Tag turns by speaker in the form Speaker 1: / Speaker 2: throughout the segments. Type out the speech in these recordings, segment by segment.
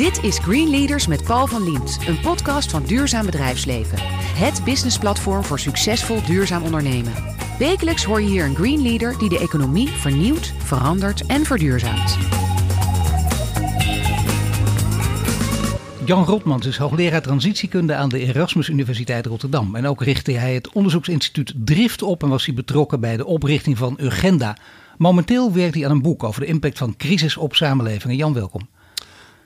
Speaker 1: Dit is Green Leaders met Paul van Liemt, een podcast van Duurzaam Bedrijfsleven. Het businessplatform voor succesvol duurzaam ondernemen. Wekelijks hoor je hier een Green Leader die de economie vernieuwt, verandert en verduurzaamt.
Speaker 2: Jan Rotmans is hoogleraar transitiekunde aan de Erasmus Universiteit Rotterdam. En ook richtte hij het onderzoeksinstituut Drift op en was hij betrokken bij de oprichting van Urgenda. Momenteel werkt hij aan een boek over de impact van crisis op samenlevingen. Jan, welkom.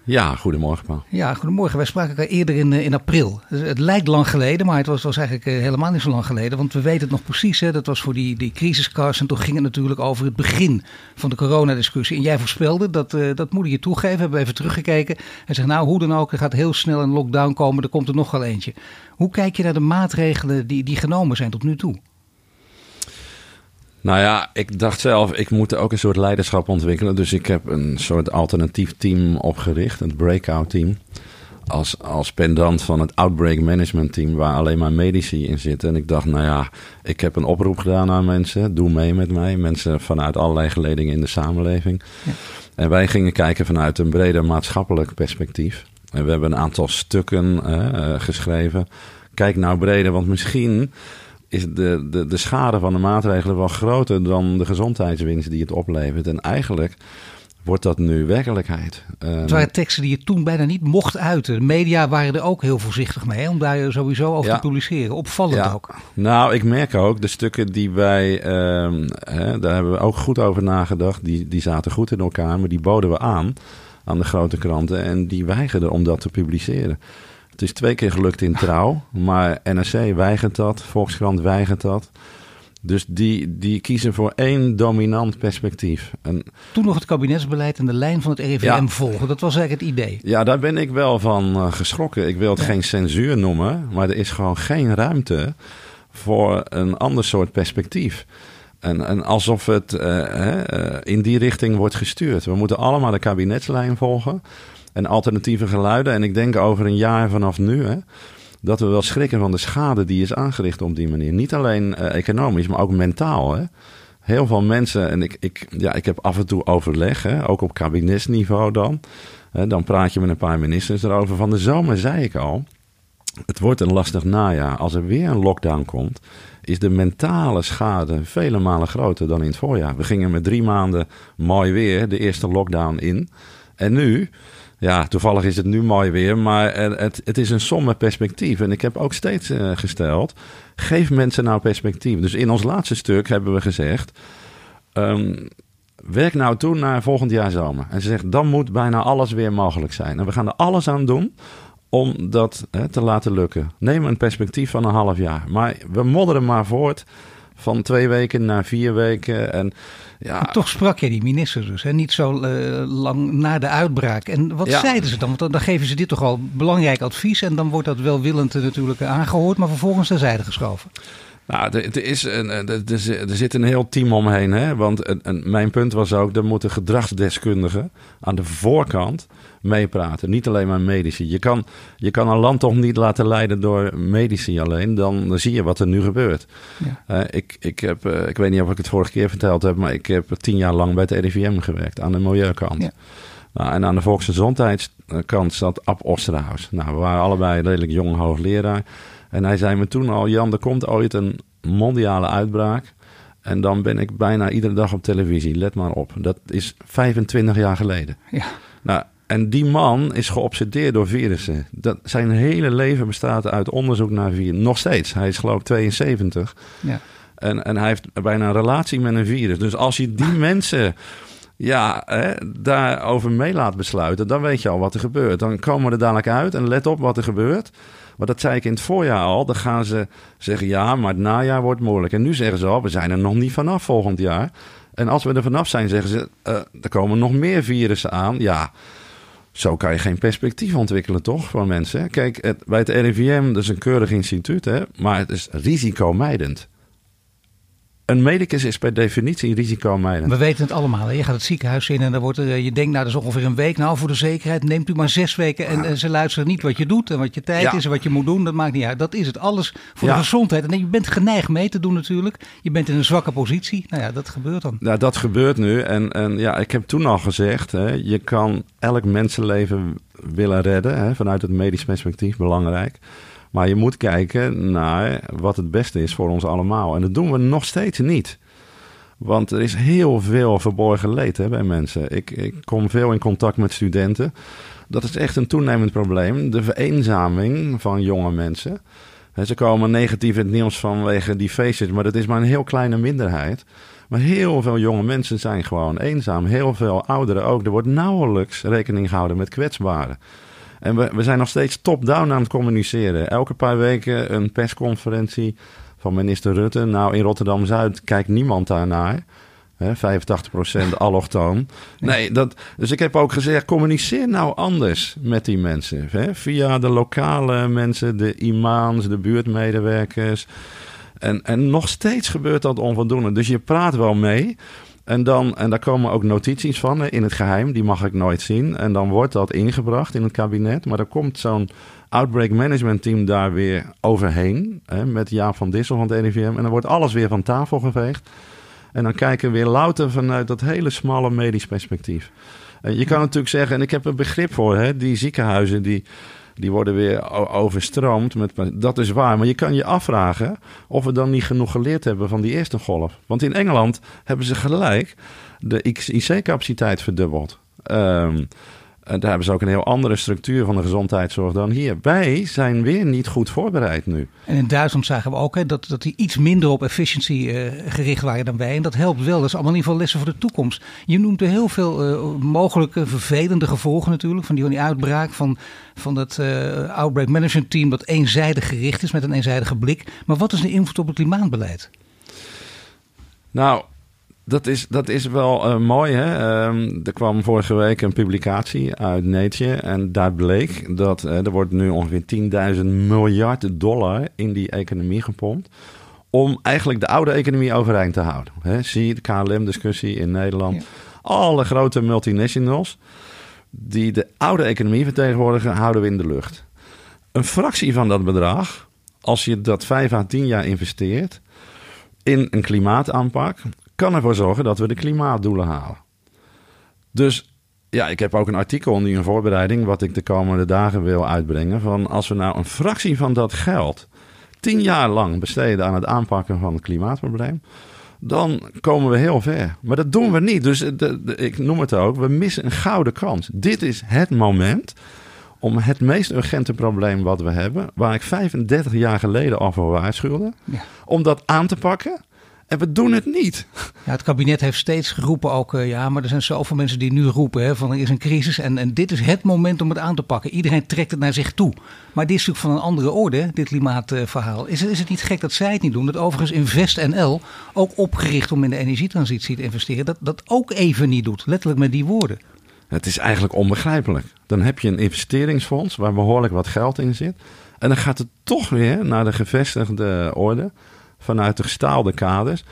Speaker 3: Ja, goedemorgen Paul.
Speaker 2: Ja, goedemorgen. Wij spraken elkaar eerder in, eh, in april. Dus het lijkt lang geleden, maar het was, eigenlijk eh, helemaal niet zo lang geleden. Want we weten het nog precies. Hè. Dat was voor die, die crisiskast. En toen ging het natuurlijk over het begin van de coronadiscussie. En jij voorspelde, dat, uh, dat moet je toegeven, hebben even teruggekeken. En zegt nou, hoe dan ook, er gaat heel snel een lockdown komen. Er komt er nog wel eentje. Hoe kijk je naar de maatregelen die, die genomen zijn tot nu toe?
Speaker 3: Nou ja, ik dacht zelf, ik moet ook een soort leiderschap ontwikkelen. Dus ik heb een soort alternatief team opgericht, het breakout team. Als, als pendant van het Outbreak Management Team, waar alleen maar medici in zitten. En ik dacht, nou ja, ik heb een oproep gedaan aan mensen. Doe mee met mij. Mensen vanuit allerlei geledingen in de samenleving. Ja. En wij gingen kijken vanuit een breder maatschappelijk perspectief. En we hebben een aantal stukken uh, geschreven. Kijk nou breder, want misschien is de, de, de schade van de maatregelen wel groter dan de gezondheidswinst die het oplevert. En eigenlijk wordt dat nu werkelijkheid.
Speaker 2: Het waren teksten die je toen bijna niet mocht uiten. De media waren er ook heel voorzichtig mee om daar sowieso over te publiceren. Opvallend ja. ook.
Speaker 3: Nou, ik merk ook de stukken die wij, hè, daar hebben we ook goed over nagedacht. Die, die zaten goed in elkaar, maar die boden we aan aan de grote kranten. En die weigerden om dat te publiceren. Het is twee keer gelukt in trouw, maar NRC weigert dat, Volkskrant weigert dat. Dus die, die kiezen voor één dominant perspectief. En,
Speaker 2: Toen nog het kabinetsbeleid en de lijn van het RIVM ja, volgen. Dat was eigenlijk het idee.
Speaker 3: Ja, daar ben ik wel van uh, geschrokken. Ik wil het ja. geen censuur noemen, maar er is gewoon geen ruimte voor een ander soort perspectief. En, en alsof het uh, uh, in die richting wordt gestuurd. We moeten allemaal de kabinetslijn volgen en alternatieve geluiden. En ik denk over een jaar vanaf nu hè, dat we wel schrikken van de schade die is aangericht op die manier. Niet alleen uh, economisch, maar ook mentaal. Hè. Heel veel mensen, en ik, ik, ja, ik heb af en toe overleg, hè, ook op kabinetsniveau dan. Hè, dan praat je met een paar ministers erover. Van de zomer zei ik al, het wordt een lastig najaar. Als er weer een lockdown komt, is de mentale schade vele malen groter dan in het voorjaar. We gingen met drie maanden mooi weer de eerste lockdown in. En nu, ja, toevallig is het nu mooi weer, maar het, het is een somme perspectief. En ik heb ook steeds uh, gesteld, geef mensen nou perspectief. Dus in ons laatste stuk hebben we gezegd, um, werk nou toe naar volgend jaar zomer. En ze zegt, dan moet bijna alles weer mogelijk zijn. En we gaan er alles aan doen om dat te laten lukken. Neem een perspectief van een half jaar. Maar we modderen maar voort van twee weken naar vier weken. En, ja.
Speaker 2: Maar toch sprak je die ministers dus, hè? niet zo uh, lang na de uitbraak. En wat ja. zeiden ze dan? Want dan, dan, geven ze dit toch al belangrijk advies... en dan wordt dat welwillend natuurlijk aangehoord... maar vervolgens terzijde geschoven.
Speaker 3: Nou, er, er, is een, er, er zit een heel team omheen. Hè? Want een, een, mijn punt was ook, er moeten gedragsdeskundigen aan de voorkant meepraten. Niet alleen maar medici. Je kan, je kan een land toch niet laten leiden door medici alleen. Dan, dan zie je wat er nu gebeurt. Ja. Uh, ik, ik, heb, uh, ik weet niet of ik het vorige keer verteld heb, maar ik heb tien jaar lang bij het RIVM gewerkt aan de milieukant. Ja. Nou, en aan de volksgezondheidskant zat Ab Osterhaus. Nou, we waren allebei redelijk jong hoogleraar. En hij zei me toen al, Jan, er komt ooit een mondiale uitbraak. En dan ben ik bijna iedere dag op televisie. Let maar op. Dat is 25 jaar geleden. Ja. Nou, en die man is geobsedeerd door virussen. Dat, zijn hele leven bestaat uit onderzoek naar virussen. Nog steeds. Hij is geloof ik 72. Ja. En, en hij heeft bijna een relatie met een virus. Dus als je die mensen ja, hè, daarover mee laat besluiten, dan weet je al wat er gebeurt. Dan komen we er dadelijk uit en let op wat er gebeurt. Maar dat zei ik in het voorjaar al. Dan gaan ze zeggen, ja, maar het najaar wordt moeilijk. En nu zeggen ze al, we zijn er nog niet vanaf volgend jaar. En als we er vanaf zijn, zeggen ze, uh, er komen nog meer virussen aan. Ja, zo kan je geen perspectief ontwikkelen, toch, voor mensen. Kijk, bij het RIVM, dat is een keurig instituut, hè, maar het is risicomijdend. Een medicus is per definitie risicomijdend.
Speaker 2: We weten het allemaal. Hè? Je gaat het ziekenhuis in en dan wordt er, je denkt, nou dat is ongeveer een week. Nou, voor de zekerheid neemt u maar zes weken. En, en ze luisteren niet wat je doet en wat je tijd is en wat je moet doen. Dat maakt niet uit. Dat is het. Alles voor de gezondheid. En je bent geneigd mee te doen natuurlijk. Je bent in een zwakke positie. Nou ja, dat gebeurt dan.
Speaker 3: Nou, dat gebeurt nu. En, en ja, ik heb toen al gezegd, hè, je kan elk mensenleven willen redden. Hè, vanuit het medisch perspectief, belangrijk. Maar je moet kijken naar wat het beste is voor ons allemaal. En dat doen we nog steeds niet. Want er is heel veel verborgen leed hè, bij mensen. Ik, ik kom veel in contact met studenten. Dat is echt een toenemend probleem. De vereenzaming van jonge mensen. Ze komen negatief in het nieuws vanwege die feestjes, maar dat is maar een heel kleine minderheid. Maar heel veel jonge mensen zijn gewoon eenzaam. Heel veel ouderen ook. Er wordt nauwelijks rekening gehouden met kwetsbaren. En we, we zijn nog steeds top-down aan het communiceren. Elke paar weken een persconferentie van minister Rutte. Nou, in Rotterdam-Zuid kijkt niemand daarnaar. Hè, 85% allochtoon. Nee, dat, dus ik heb ook gezegd, communiceer nou anders met die mensen. Via de lokale mensen, de imams, de buurtmedewerkers. En, en nog steeds gebeurt dat onvoldoende. Dus je praat wel mee. En, dan, en daar komen ook notities van in het geheim, die mag ik nooit zien. En dan wordt dat ingebracht in het kabinet. Maar er komt zo'n outbreak management team daar weer overheen. Hè, met Jaap van Dissel van het NIVM. En dan wordt alles weer van tafel geveegd. En dan kijken we weer louter vanuit dat hele smalle medisch perspectief. En je kan natuurlijk zeggen, en ik heb er begrip voor, hè, die ziekenhuizen die die worden weer overstroomd. Met, dat is waar. Maar je kan je afvragen of we dan niet genoeg geleerd hebben van die eerste golf. Want in Engeland hebben ze gelijk de IC-capaciteit verdubbeld. Um, daar hebben ze ook een heel andere structuur van de gezondheidszorg dan hier. Wij zijn weer niet goed voorbereid nu.
Speaker 2: En in Duitsland zagen we ook hè, dat, dat die iets minder op efficiëntie uh, gericht waren dan wij. En dat helpt wel. Dat is allemaal in ieder geval lessen voor de toekomst. Je noemt er heel veel uh, mogelijke vervelende gevolgen natuurlijk. Van die, van die uitbraak van, van dat uh, outbreak management team dat eenzijdig gericht is met een eenzijdige blik. Maar wat is de invloed op het klimaatbeleid?
Speaker 3: Nou, dat is, dat is wel uh, mooi. Hè? Um, er kwam vorige week een publicatie uit Nature. En daar bleek dat uh, er wordt nu ongeveer 10.000 miljard dollar in die economie gepompt. Om eigenlijk de oude economie overeind te houden. Hè? Zie de KLM-discussie in Nederland. Ja. Alle grote multinationals die de oude economie vertegenwoordigen, houden we in de lucht. Een fractie van dat bedrag, als je dat 5 à 10 jaar investeert in een klimaataanpak, kan ervoor zorgen dat we de klimaatdoelen halen. Dus ja, ik heb ook een artikel nu in voorbereiding, wat ik de komende dagen wil uitbrengen. Van als we nou een fractie van dat geld tien jaar lang besteden aan het aanpakken van het klimaatprobleem, dan komen we heel ver. Maar dat doen we niet. Dus de, ik noem het ook, we missen een gouden kans. Dit is het moment om het meest urgente probleem wat we hebben, waar ik 35 jaar geleden al voor waarschuwde, ja. om dat aan te pakken. En we doen het niet.
Speaker 2: Ja, het kabinet heeft steeds geroepen ook, uh, ja, maar er zijn zoveel mensen die nu roepen hè, van er is een crisis en, en dit is het moment om het aan te pakken. Iedereen trekt het naar zich toe. Maar dit is natuurlijk van een andere orde, dit klimaatverhaal. Is, het, is het niet gek dat zij het niet doen? Dat overigens InvestNL, ook opgericht om in de energietransitie te investeren, dat dat ook even niet doet. Letterlijk met die woorden.
Speaker 3: Het is eigenlijk onbegrijpelijk. Dan heb je een investeringsfonds waar behoorlijk wat geld in zit. En dan gaat het toch weer naar de gevestigde orde vanuit de gestaalde kaders.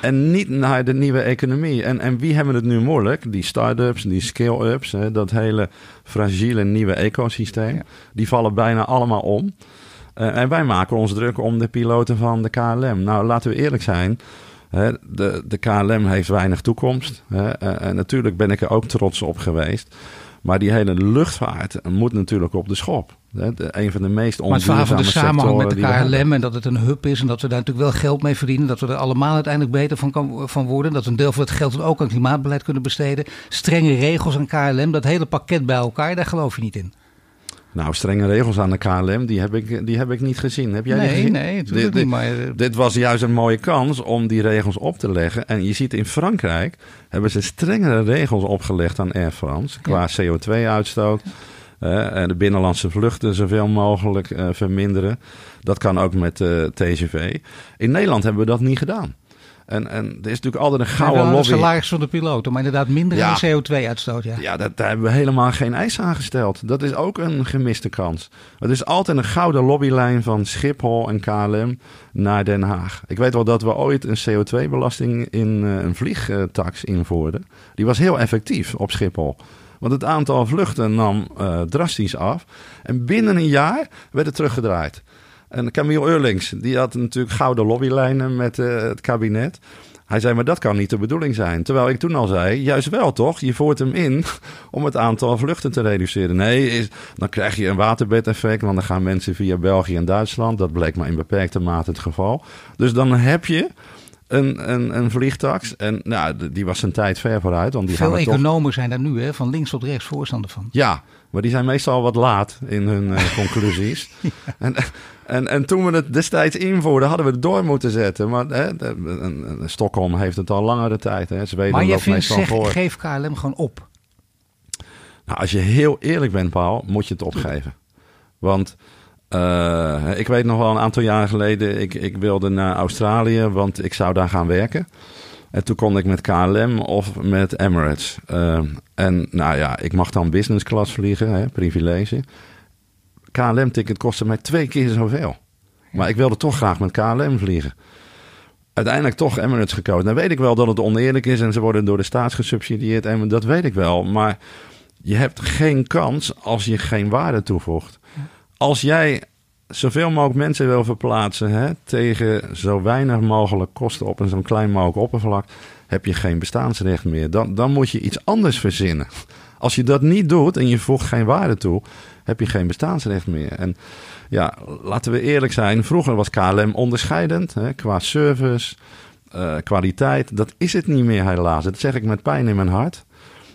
Speaker 3: En niet naar de nieuwe economie. En, en wie hebben het nu moeilijk? Die start-ups, die scale-ups, dat hele fragiele nieuwe ecosysteem. Die vallen bijna allemaal om. Uh, en wij maken ons druk om de piloten van de KLM. Nou, laten we eerlijk zijn. Hè, de, de KLM heeft weinig toekomst. Hè, en, en natuurlijk ben ik er ook trots op geweest. Maar die hele luchtvaart moet natuurlijk op de schop. een van de meest
Speaker 2: Maar het verhaal van de samenhang met de KLM en dat het een hub is en dat we daar natuurlijk wel geld mee verdienen. Dat we er allemaal uiteindelijk beter van, kan, van worden. Dat we een deel van het geld ook aan klimaatbeleid kunnen besteden. Strenge regels aan KLM, dat hele pakket bij elkaar, daar geloof je niet in.
Speaker 3: Nou, strenge regels aan de KLM, die heb ik, die heb ik niet gezien. Heb jij
Speaker 2: nee,
Speaker 3: die gezien?
Speaker 2: Nee, dit, niet. Maar...
Speaker 3: dit was juist een mooie kans om die regels op te leggen. En je ziet in Frankrijk hebben ze strengere regels opgelegd aan Air France qua CO2-uitstoot. Uh, en de binnenlandse vluchten zoveel mogelijk uh, verminderen. Dat kan ook met uh, TGV. In Nederland hebben we dat niet gedaan. En, en er is natuurlijk altijd een gouden lobby.
Speaker 2: het salaris van de piloten, maar inderdaad minder
Speaker 3: Ja.
Speaker 2: aan CO2-uitstoot. Ja.
Speaker 3: Ja, dat, daar hebben we helemaal geen eis aan gesteld. Dat is ook een gemiste kans. Het is altijd een gouden lobbylijn van Schiphol en KLM naar Den Haag. Ik weet wel dat we ooit een CO2-belasting in eh, een vliegtax invoerden. Die was heel effectief op Schiphol. Want het aantal vluchten nam eh, drastisch af. En binnen een jaar werd het teruggedraaid. En Camille Eurlings, die had natuurlijk gouden lobbylijnen met eh, het kabinet. Hij zei, maar dat kan niet de bedoeling zijn. Terwijl ik toen al zei, juist wel toch? Je voert hem in om het aantal vluchten te reduceren. Nee, is, dan krijg je een waterbedeffect, want dan gaan mensen via België en Duitsland. Dat bleek maar in beperkte mate het geval. Dus dan heb je een, een, een vliegtax. En nou, die was een tijd ver vooruit. Want die
Speaker 2: Veel
Speaker 3: gaan we toch...
Speaker 2: economen zijn daar nu hè, van links tot rechts voorstander van.
Speaker 3: Ja, maar die zijn meestal wat laat in hun eh, conclusies. en, en, en toen we het destijds invoerden, hadden we het door moeten zetten. Maar hè, de- Stockholm heeft het al langere tijd. Hè. Zweden
Speaker 2: Maar
Speaker 3: loopt
Speaker 2: vindt, zeg,
Speaker 3: voor.
Speaker 2: geef KLM gewoon op.
Speaker 3: Nou, als je heel eerlijk bent, Paul, moet je het opgeven. Want eh, ik weet nog wel een aantal jaren geleden, ik, ik wilde naar Australië, want ik zou daar gaan werken. En toen kon ik met KLM of met Emirates. Eh, en nou ja, ik mag dan business class vliegen, hè, privilege. KLM-ticket kostte mij twee keer zoveel. Maar ik wilde toch graag met KLM vliegen. Uiteindelijk toch Emirates gekozen. Dan weet ik wel dat het oneerlijk is en ze worden door de staat gesubsidieerd. En dat weet ik wel. Maar je hebt geen kans als je geen waarde toevoegt. Als jij zoveel mogelijk mensen wil verplaatsen hè, tegen zo weinig mogelijk kosten op een zo'n klein mogelijk oppervlak, heb je geen bestaansrecht meer. Dan, dan moet je iets anders verzinnen. Als je dat niet doet en je voegt geen waarde toe, heb je geen bestaansrecht meer. En ja, laten we eerlijk zijn. Vroeger was KLM onderscheidend hè, qua service, eh, kwaliteit. Dat is het niet meer helaas. Dat zeg ik met pijn in mijn hart.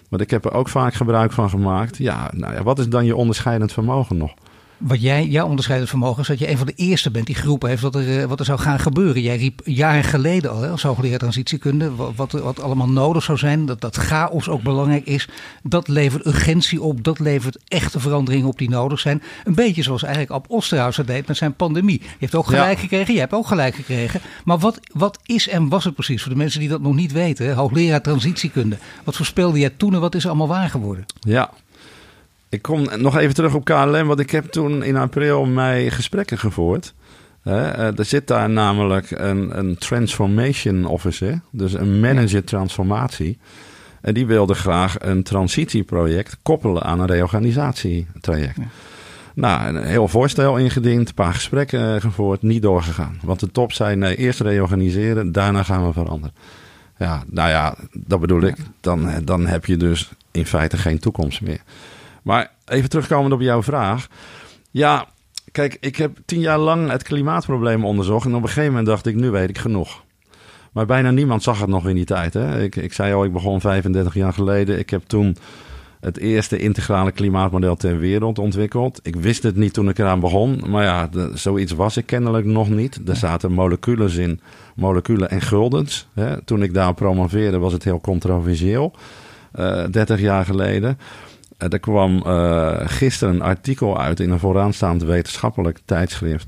Speaker 3: Want ik heb er ook vaak gebruik van gemaakt. Ja, nou ja, wat is dan je onderscheidend vermogen nog?
Speaker 2: Wat jij, jouw onderscheidend vermogen is dat je een van de eerste bent die geroepen heeft wat er, eh, wat er zou gaan gebeuren. Jij riep jaren geleden al hè, als hoogleraar transitiekunde wat, wat, wat allemaal nodig zou zijn. Dat, dat chaos ook belangrijk is. Dat levert urgentie op. Dat levert echte veranderingen op die nodig zijn. Een beetje zoals eigenlijk Ab Osterhaus dat deed met zijn pandemie. Je hebt ook gelijk
Speaker 3: Ja.
Speaker 2: gekregen. Je hebt ook gelijk gekregen. Maar wat, wat is en was het precies voor de mensen die dat nog niet weten? hè? Hoogleraar transitiekunde. Wat voorspelde jij toen en wat is er allemaal waar geworden?
Speaker 3: Ja. Ik kom nog even terug op KLM, want ik heb toen in april mei gesprekken gevoerd. Eh, er zit daar namelijk een, een transformation officer, dus een manager transformatie. En die wilde graag een transitieproject koppelen aan een reorganisatietraject. Nou, een heel voorstel ingediend, een paar gesprekken eh, gevoerd, niet doorgegaan. Want de top zei nee, eerst reorganiseren, daarna gaan we veranderen. Ja, nou ja, dat bedoel ik. Dan, dan heb je dus in feite geen toekomst meer. Maar even terugkomend op jouw vraag. Ja, kijk, ik heb tien jaar lang het klimaatprobleem onderzocht. En op een gegeven moment dacht ik, nu weet ik genoeg. Maar bijna niemand zag het nog in die tijd. Hè? Ik, ik zei al, ik begon 35 jaar geleden. Ik heb toen het eerste integrale klimaatmodel ter wereld ontwikkeld. Ik wist het niet toen ik eraan begon. Maar ja, de- zoiets was ik kennelijk nog niet. Er zaten moleculen in, moleculen en guldens. Hè? Toen ik daar promoveerde was het heel controversieel. eh 30 jaar geleden. Eh, er kwam eh, gisteren een artikel uit in een vooraanstaand wetenschappelijk tijdschrift.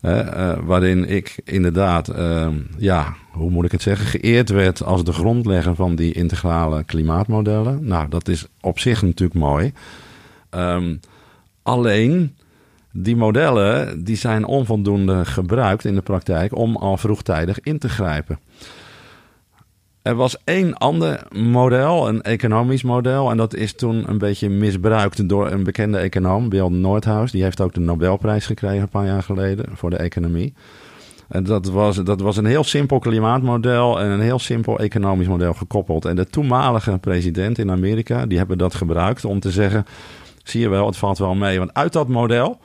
Speaker 3: eh, waarin ik inderdaad, eh, ja, hoe moet ik het zeggen, geëerd werd als de grondlegger van die integrale klimaatmodellen. Nou, dat is op zich natuurlijk mooi. Ehm, alleen, die modellen die zijn onvoldoende gebruikt in de praktijk om al vroegtijdig in te grijpen. Er was één ander model, een economisch model. En dat is toen een beetje misbruikt door een bekende econoom, Bill Nordhaus. Die heeft ook de Nobelprijs gekregen een paar jaar geleden voor de economie. En dat was, dat was een heel simpel klimaatmodel en een heel simpel economisch model gekoppeld. En de toenmalige president in Amerika, die hebben dat gebruikt om te zeggen... zie je wel, het valt wel mee. Want uit dat model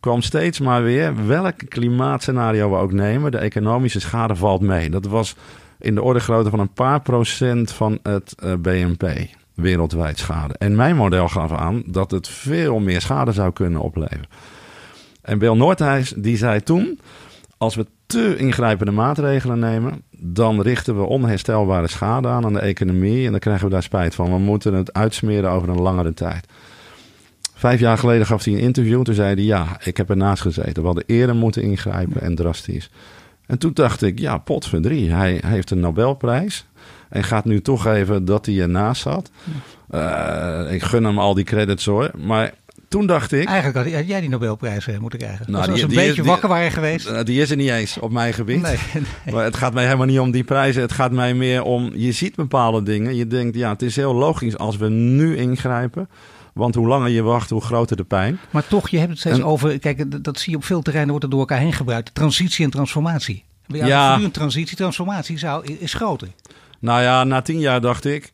Speaker 3: kwam steeds maar weer, welk klimaatscenario we ook nemen... de economische schade valt mee. Dat was in de orde grootte van een paar procent van het eh, BNP, wereldwijd schade. En mijn model gaf aan dat het veel meer schade zou kunnen opleveren. En Bill Noordhuis die zei toen, als we te ingrijpende maatregelen nemen, dan richten we onherstelbare schade aan aan de economie en dan krijgen we daar spijt van. We moeten het uitsmeren over een langere tijd. Vijf jaar geleden gaf hij een interview. Toen zei hij: Ja, ik heb ernaast gezeten. We hadden eerder moeten ingrijpen en drastisch. En toen dacht ik, ja, pot voor drie. Hij, hij heeft een Nobelprijs. En gaat nu toch even dat hij ernaast zat. Uh, ik gun hem al die credits hoor. Maar toen dacht ik...
Speaker 2: Eigenlijk had jij die Nobelprijs eh, moeten krijgen. Nou, Als we een beetje wakker waren geweest.
Speaker 3: Uh, die is er niet eens op mijn gebied. Nee, nee. Maar het gaat mij helemaal niet om die prijzen. Het gaat mij meer om... Je ziet bepaalde dingen. Je denkt, ja, het is heel logisch als we nu ingrijpen. Want hoe langer je wacht, hoe groter de pijn.
Speaker 2: Maar toch, je hebt het steeds over... Kijk, dat zie je op veel terreinen, wordt er door elkaar heen gebruikt. Transitie en transformatie. Ja, ja. een transitie, transformatie zou, is groter.
Speaker 3: Nou ja, na tien jaar dacht ik...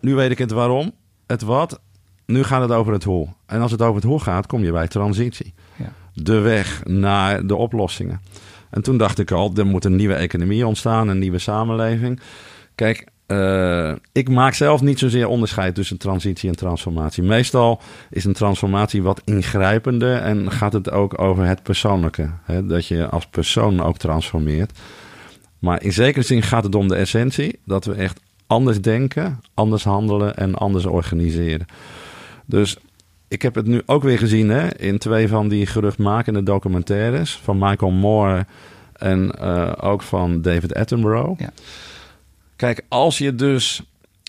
Speaker 3: Nu weet ik het waarom, het wat nu gaat het over het hoe. En als het over het hoe gaat, kom je bij transitie. Ja. De weg naar de oplossingen. En toen dacht ik al, er moet een nieuwe economie ontstaan, een nieuwe samenleving. Kijk, uh, ik maak zelf niet zozeer onderscheid tussen transitie en transformatie. Meestal is een transformatie wat ingrijpender en gaat het ook over het persoonlijke. Hè? Dat je als persoon ook transformeert. Maar in zekere zin gaat het om de essentie, dat we echt anders denken, anders handelen en anders organiseren. Dus ik heb het nu ook weer gezien hè, in twee van die geruchtmakende documentaires van Michael Moore en uh, ook van David Attenborough. Ja. Kijk, als je dus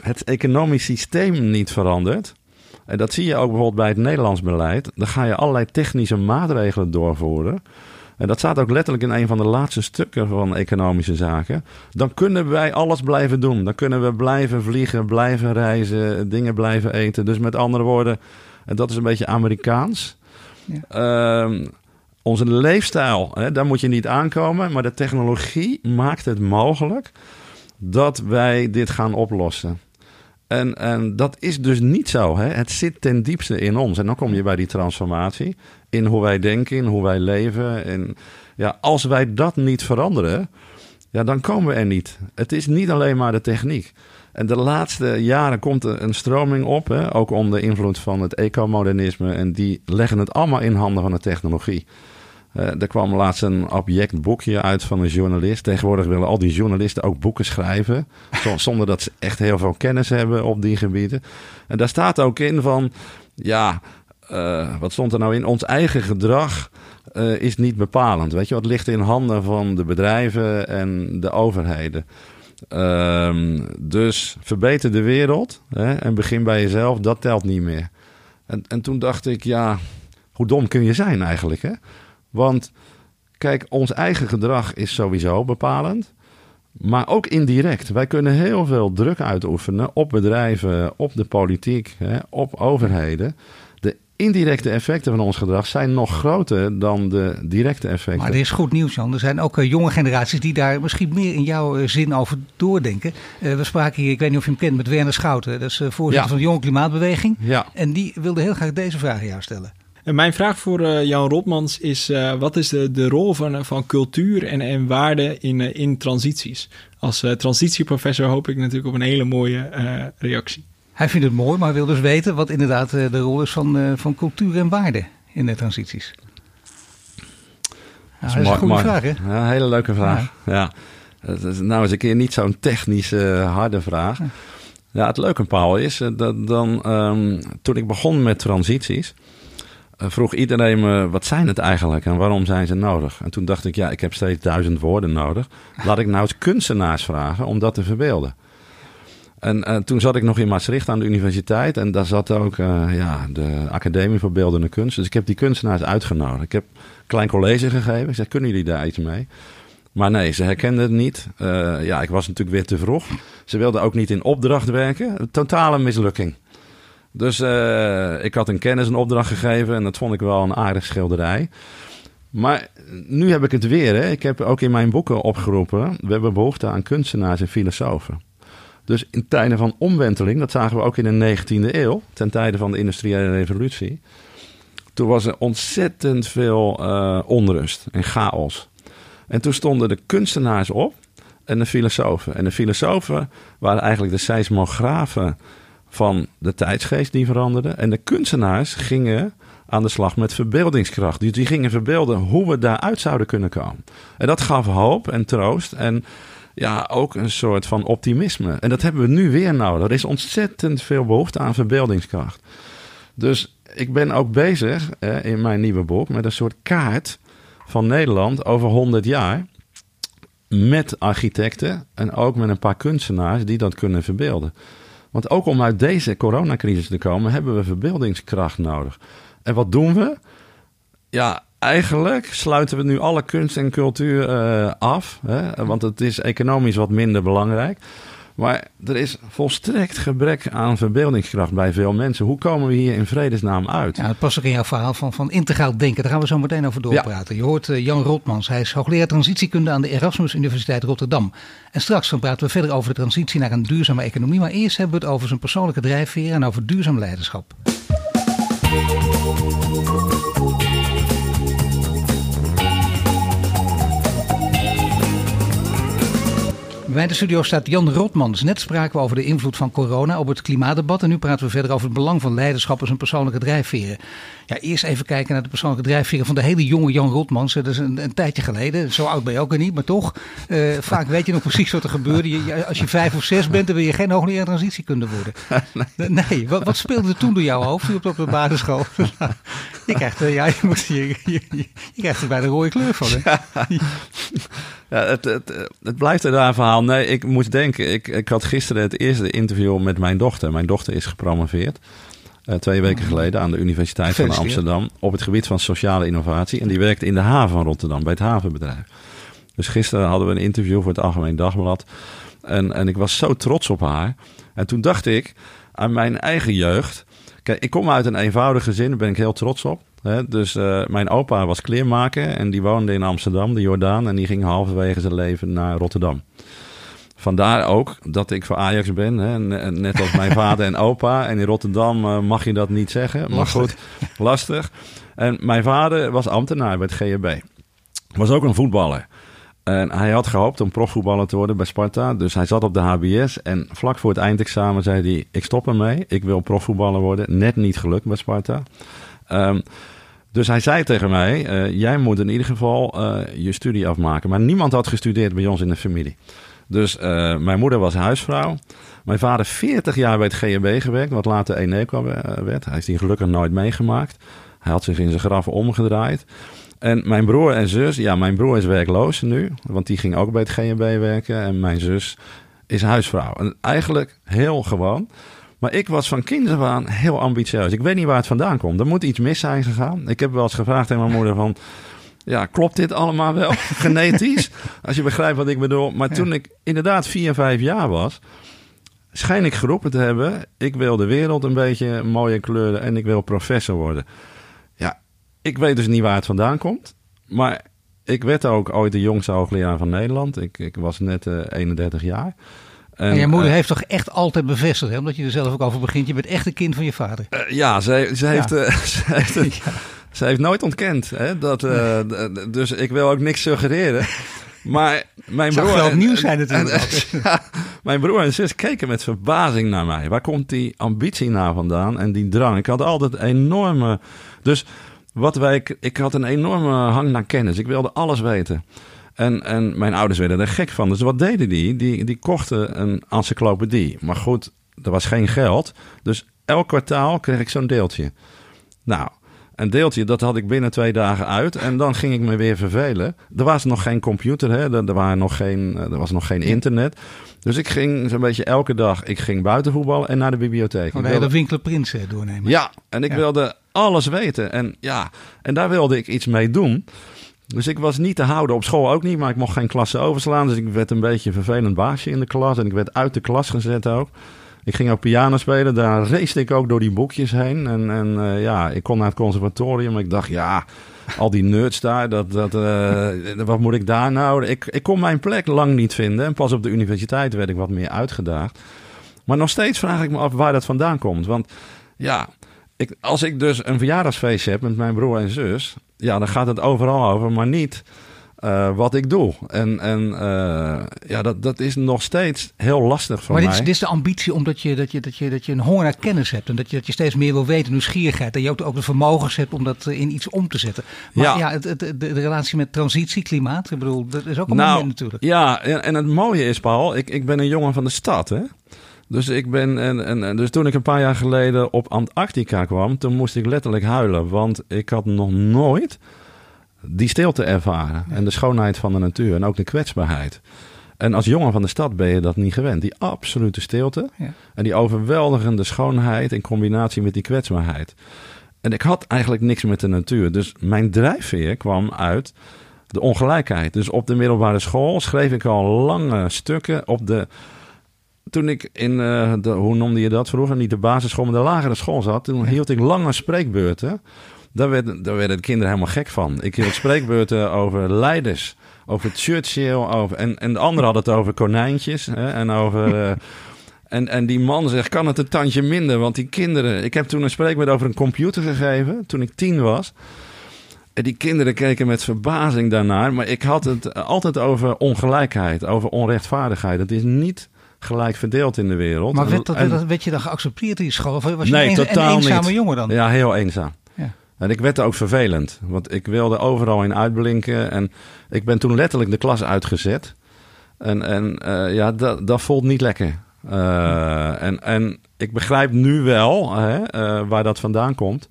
Speaker 3: het economisch systeem niet verandert, en dat zie je ook bijvoorbeeld bij het Nederlands beleid, dan ga je allerlei technische maatregelen doorvoeren. En dat staat ook letterlijk in een van de laatste stukken van economische zaken. Dan kunnen wij alles blijven doen. Dan kunnen we blijven vliegen, blijven reizen, dingen blijven eten. Dus met andere woorden, en dat is een beetje Amerikaans. Ja. Ehm, onze leefstijl, hè, daar moet je niet aankomen. Maar de technologie maakt het mogelijk dat wij dit gaan oplossen. En, en dat is dus niet zo. Hè? Het zit ten diepste in ons. En dan kom je bij die transformatie. In hoe wij denken, in hoe wij leven. En ja, als wij dat niet veranderen, ja, dan komen we er niet. Het is niet alleen maar de techniek. En de laatste jaren komt er een stroming op, hè, ook onder invloed van het ecomodernisme. En die leggen het allemaal in handen van de technologie. Uh, er kwam laatst een objectboekje uit van een journalist. Tegenwoordig willen al die journalisten ook boeken schrijven. zonder dat ze echt heel veel kennis hebben op die gebieden. En daar staat ook in van, ja, uh, wat stond er nou in? Ons eigen gedrag uh, is niet bepalend. Weet je, wat ligt in handen van de bedrijven en de overheden. Uh, dus verbeter de wereld hè, en begin bij jezelf, dat telt niet meer. En, en toen dacht ik, ja, hoe dom kun je zijn eigenlijk? Hè? Want kijk, ons eigen gedrag is sowieso bepalend. Maar ook indirect. Wij kunnen heel veel druk uitoefenen op bedrijven, op de politiek, hè, op overheden. De indirecte effecten van ons gedrag zijn nog groter dan de directe effecten.
Speaker 2: Maar er is goed nieuws, Jan. Er zijn ook uh, jonge generaties die daar misschien meer in jouw uh, zin over doordenken. Uh, we spraken hier, ik weet niet of je hem kent, met Werner Schouten. Dat is voorzitter van de Jonge Klimaatbeweging. Ja. En die wilde heel graag deze vraag aan jou stellen.
Speaker 4: En mijn vraag voor uh, Jan Rotmans is: uh, wat is de, de rol van, van cultuur en, en waarde in, uh, in transities? Als transitieprofessor hoop ik natuurlijk op een hele mooie reactie.
Speaker 2: Hij vindt het mooi, maar wil dus weten wat inderdaad de rol is van, van cultuur en waarde in de transities.
Speaker 3: dat is, een goede vraag, hè? Ja, een hele leuke vraag. Ja. ja. is nou eens een keer niet zo'n technische, harde vraag. Ja. het leuke, Paul, is dat dan um, toen ik begon met transities eh, vroeg iedereen me, wat zijn het eigenlijk en waarom zijn ze nodig? En toen dacht ik, ja, ik heb steeds duizend woorden nodig. Laat ik nou eens kunstenaars vragen om dat te verbeelden. En uh, toen zat ik nog in Maastricht aan de universiteit en daar zat ook uh, ja, de Academie voor Beeldende Kunst. Dus ik heb die kunstenaars uitgenodigd. Ik heb een klein college gegeven. Ik zei, kunnen jullie daar iets mee? Maar nee, ze herkenden het niet. Ja, ik was natuurlijk weer te vroeg. Ze wilden ook niet in opdracht werken. Totale mislukking. Dus uh, ik had een kennis een opdracht gegeven en dat vond ik wel een aardig schilderij. Maar nu heb ik het weer. Hè. Ik heb ook in mijn boeken opgeroepen. We hebben behoefte aan kunstenaars en filosofen. Dus in tijden van omwenteling, dat zagen we ook in de 19e eeuw, ten tijde van de industriële revolutie. Toen was er ontzettend veel uh, onrust en chaos. En toen stonden de kunstenaars op en de filosofen. En de filosofen waren eigenlijk de seismografen van de tijdsgeest die veranderde. En de kunstenaars gingen aan de slag met verbeeldingskracht. Dus die gingen verbeelden hoe we daaruit zouden kunnen komen. En dat gaf hoop en troost en ja, ook een soort van optimisme. En dat hebben we nu weer nodig. Er is ontzettend veel behoefte aan verbeeldingskracht. Dus ik ben ook bezig in mijn nieuwe boek met een soort kaart van Nederland over 100 jaar. met architecten en ook met een paar kunstenaars die dat kunnen verbeelden. Want ook om uit deze coronacrisis te komen, hebben we verbeeldingskracht nodig. En wat doen we? Ja, eigenlijk sluiten we nu alle kunst en cultuur uh, af. Hè? Want het is economisch wat minder belangrijk. Maar er is volstrekt gebrek aan verbeeldingskracht bij veel mensen. Hoe komen we hier in vredesnaam uit?
Speaker 2: Ja, dat past ook in jouw verhaal van, van integraal denken. Daar gaan we zo meteen over doorpraten. Je hoort uh, Jan Rotmans. Hij is hoogleraar transitiekunde aan de Erasmus Universiteit Rotterdam. En straks dan praten we verder over de transitie naar een duurzame economie. Maar eerst hebben we het over zijn persoonlijke drijfveer en over duurzaam leiderschap. Bij de studio staat Jan Rotmans. Net spraken we over de invloed van corona op het klimaatdebat. En nu praten we verder over het belang van leiderschap als een persoonlijke drijfveren. Ja, eerst even kijken naar de persoonlijke drijfveren van de hele jonge Jan Rotmans. Dat is een, een tijdje geleden. Zo oud ben je ook niet, maar toch. Uh, vaak weet je nog precies wat er gebeurde. Je, als je vijf of zes bent, dan wil je geen hoogleraar transitiekunde worden. Nee, wat, wat, speelde er toen door jouw hoofd op, op de basisschool? je, krijgt, ja, je, moet, je, je, je, krijgt er bij de rode kleur van. Hè?
Speaker 3: Ja, het, het, het blijft er daar verhaal. Nee, ik moet denken. Ik, ik had gisteren het eerste interview met mijn dochter. Mijn dochter is gepromoveerd. Uh, twee weken geleden aan de Universiteit van Amsterdam. Op het gebied van sociale innovatie. En die werkt in de haven van Rotterdam, bij het havenbedrijf. Dus gisteren hadden we een interview voor het Algemeen Dagblad. En, en ik was zo trots op haar. En toen dacht ik aan mijn eigen jeugd. Kijk, ik kom uit een eenvoudig gezin, daar ben ik heel trots op. dus uh, mijn opa was kleermaker en die woonde in Amsterdam, de Jordaan. En die ging halverwege zijn leven naar Rotterdam. Vandaar ook dat ik voor Ajax ben. Hè? Net als mijn vader en opa. En in Rotterdam uh, mag je dat niet zeggen. Maar goed, lastig. En mijn vader was ambtenaar bij het GHB. Was ook een voetballer. En hij had gehoopt om profvoetballer te worden bij Sparta. Dus hij zat op de HBS. En vlak voor het eindexamen zei hij: Ik stop ermee. Ik wil profvoetballer worden. Net niet gelukt bij Sparta. Um, dus hij zei tegen mij: uh, Jij moet in ieder geval uh, je studie afmaken. Maar niemand had gestudeerd bij ons in de familie. Dus uh, mijn moeder was huisvrouw. Mijn vader 40 jaar bij het GMB gewerkt, wat later Eneco werd. Hij is die gelukkig nooit meegemaakt. Hij had zich in zijn graf omgedraaid. En mijn broer en zus, ja, mijn broer is werkloos nu, want die ging ook bij het GNB werken. En mijn zus is huisvrouw. En eigenlijk heel gewoon. Maar ik was van kinds af aan heel ambitieus. Ik weet niet waar het vandaan komt. Er moet iets mis zijn gegaan. Ik heb wel eens gevraagd aan mijn moeder van... Ja, klopt dit allemaal wel genetisch? Als je begrijpt wat ik bedoel. Maar toen ik inderdaad vier, vijf jaar was... schijn ik geroepen te hebben... ik wil de wereld een beetje mooie kleuren... en ik wil professor worden ik weet dus niet waar het vandaan komt. Maar ik werd ook ooit de jongste hoogleraar van Nederland. Ik, ik was net uh, eh, 31 jaar.
Speaker 2: En, je moeder uh, heeft toch echt altijd bevestigd, hè? omdat je er zelf ook over begint. Je bent echt een kind van je vader.
Speaker 3: Uh, ja, ze, ze, heeft, ja. ze, heeft, ja. Ze heeft nooit ontkend. Hè, dat, nee. Dus ik wil ook niks suggereren. Maar mijn broer.
Speaker 2: wel opnieuw zijn natuurlijk.
Speaker 3: Ja, mijn broer en zus keken met verbazing naar mij. Waar komt die ambitie nou vandaan en die drang? Ik had altijd enorme. Dus wat wij, ik had een enorme hang naar kennis. Ik wilde alles weten. En, en mijn ouders werden er gek van. Dus wat deden die? Die, die kochten een encyclopedie. Maar goed, er was geen geld. Dus elk kwartaal kreeg ik zo'n deeltje. Nou, een deeltje, dat had ik binnen twee dagen uit. En dan ging ik me weer vervelen. Er was nog geen computer, hè? Er, waren nog geen, er was nog geen internet. Dus ik ging zo'n beetje elke dag. Ik ging buiten voetballen en naar de bibliotheek.
Speaker 2: Oh, de Winkler Prins doornemen.
Speaker 3: Ja, en ik wilde alles weten. En ja, en daar wilde ik iets mee doen. Dus ik was niet te houden op school ook niet, maar ik mocht geen klasse overslaan. Dus ik werd een beetje een vervelend baasje in de klas. En ik werd uit de klas gezet ook. Ik ging ook piano spelen. Daar race ik ook door die boekjes heen. En, en uh, ja, ik kon naar het conservatorium. Ik dacht, ja, al die nerds daar, dat, dat, uh, wat moet ik daar nou? Ik, ik kon mijn plek lang niet vinden. En pas op de universiteit werd ik wat meer uitgedaagd. Maar nog steeds vraag ik me af waar dat vandaan komt. Want ja, ik, als ik dus een verjaardagsfeestje heb met mijn broer en zus, ja, dan gaat het overal over, maar niet uh, wat ik doe. En, en uh, ja, dat, dat is nog steeds heel lastig voor
Speaker 2: maar
Speaker 3: mij.
Speaker 2: Maar dit is de ambitie omdat je, dat je, dat, je, dat je een honger naar kennis hebt. En dat je, dat je steeds meer wil weten, nieuwsgierigheid. En je ook, de vermogens hebt om dat in iets om te zetten. Maar ja, ja het, het, de, de, relatie met transitie, klimaat, ik bedoel, dat is ook een nou, moment natuurlijk.
Speaker 3: Ja, en het mooie is, Paul, ik, ik ben een jongen van de stad, hè. Dus, ik ben, en, en, dus toen ik een paar jaar geleden op Antarctica kwam, toen moest ik letterlijk huilen. Want ik had nog nooit die stilte ervaren. En de schoonheid van de natuur en ook de kwetsbaarheid. En als jongen van de stad ben je dat niet gewend. Die absolute stilte
Speaker 2: Ja.
Speaker 3: en die overweldigende schoonheid in combinatie met die kwetsbaarheid. En ik had eigenlijk niks met de natuur. Dus mijn drijfveer kwam uit de ongelijkheid. Dus op de middelbare school schreef ik al lange stukken op de. Toen ik in eh, de, hoe noemde je dat vroeger? Niet de basisschool, maar de lagere school zat. Toen hield ik lange spreekbeurten. Daar werden, daar werden de kinderen helemaal gek van. Ik hield spreekbeurten over leiders, over Churchill. Over, en, en de anderen hadden het over konijntjes. Hè, en over. eh, en, en die man zegt, kan het een tandje minder? Want die kinderen... Ik heb toen een spreekbeurt over een computer gegeven, toen ik tien was. En die kinderen keken met verbazing daarnaar. Maar ik had het altijd over ongelijkheid, over onrechtvaardigheid. Het is niet gelijk verdeeld in de wereld.
Speaker 2: Maar werd, dat,
Speaker 3: En-
Speaker 2: werd, je dan geaccepteerd in die school? Of was je
Speaker 3: Nee,
Speaker 2: een,
Speaker 3: totaal
Speaker 2: een eenzame
Speaker 3: niet.
Speaker 2: jongen dan?
Speaker 3: Ja, heel eenzaam. En ik werd ook vervelend, want ik wilde overal in uitblinken. En ik ben toen letterlijk de klas uitgezet. En, en eh, ja, dat, dat voelt niet lekker. Eh, en, en ik begrijp nu wel hè, eh, waar dat vandaan komt.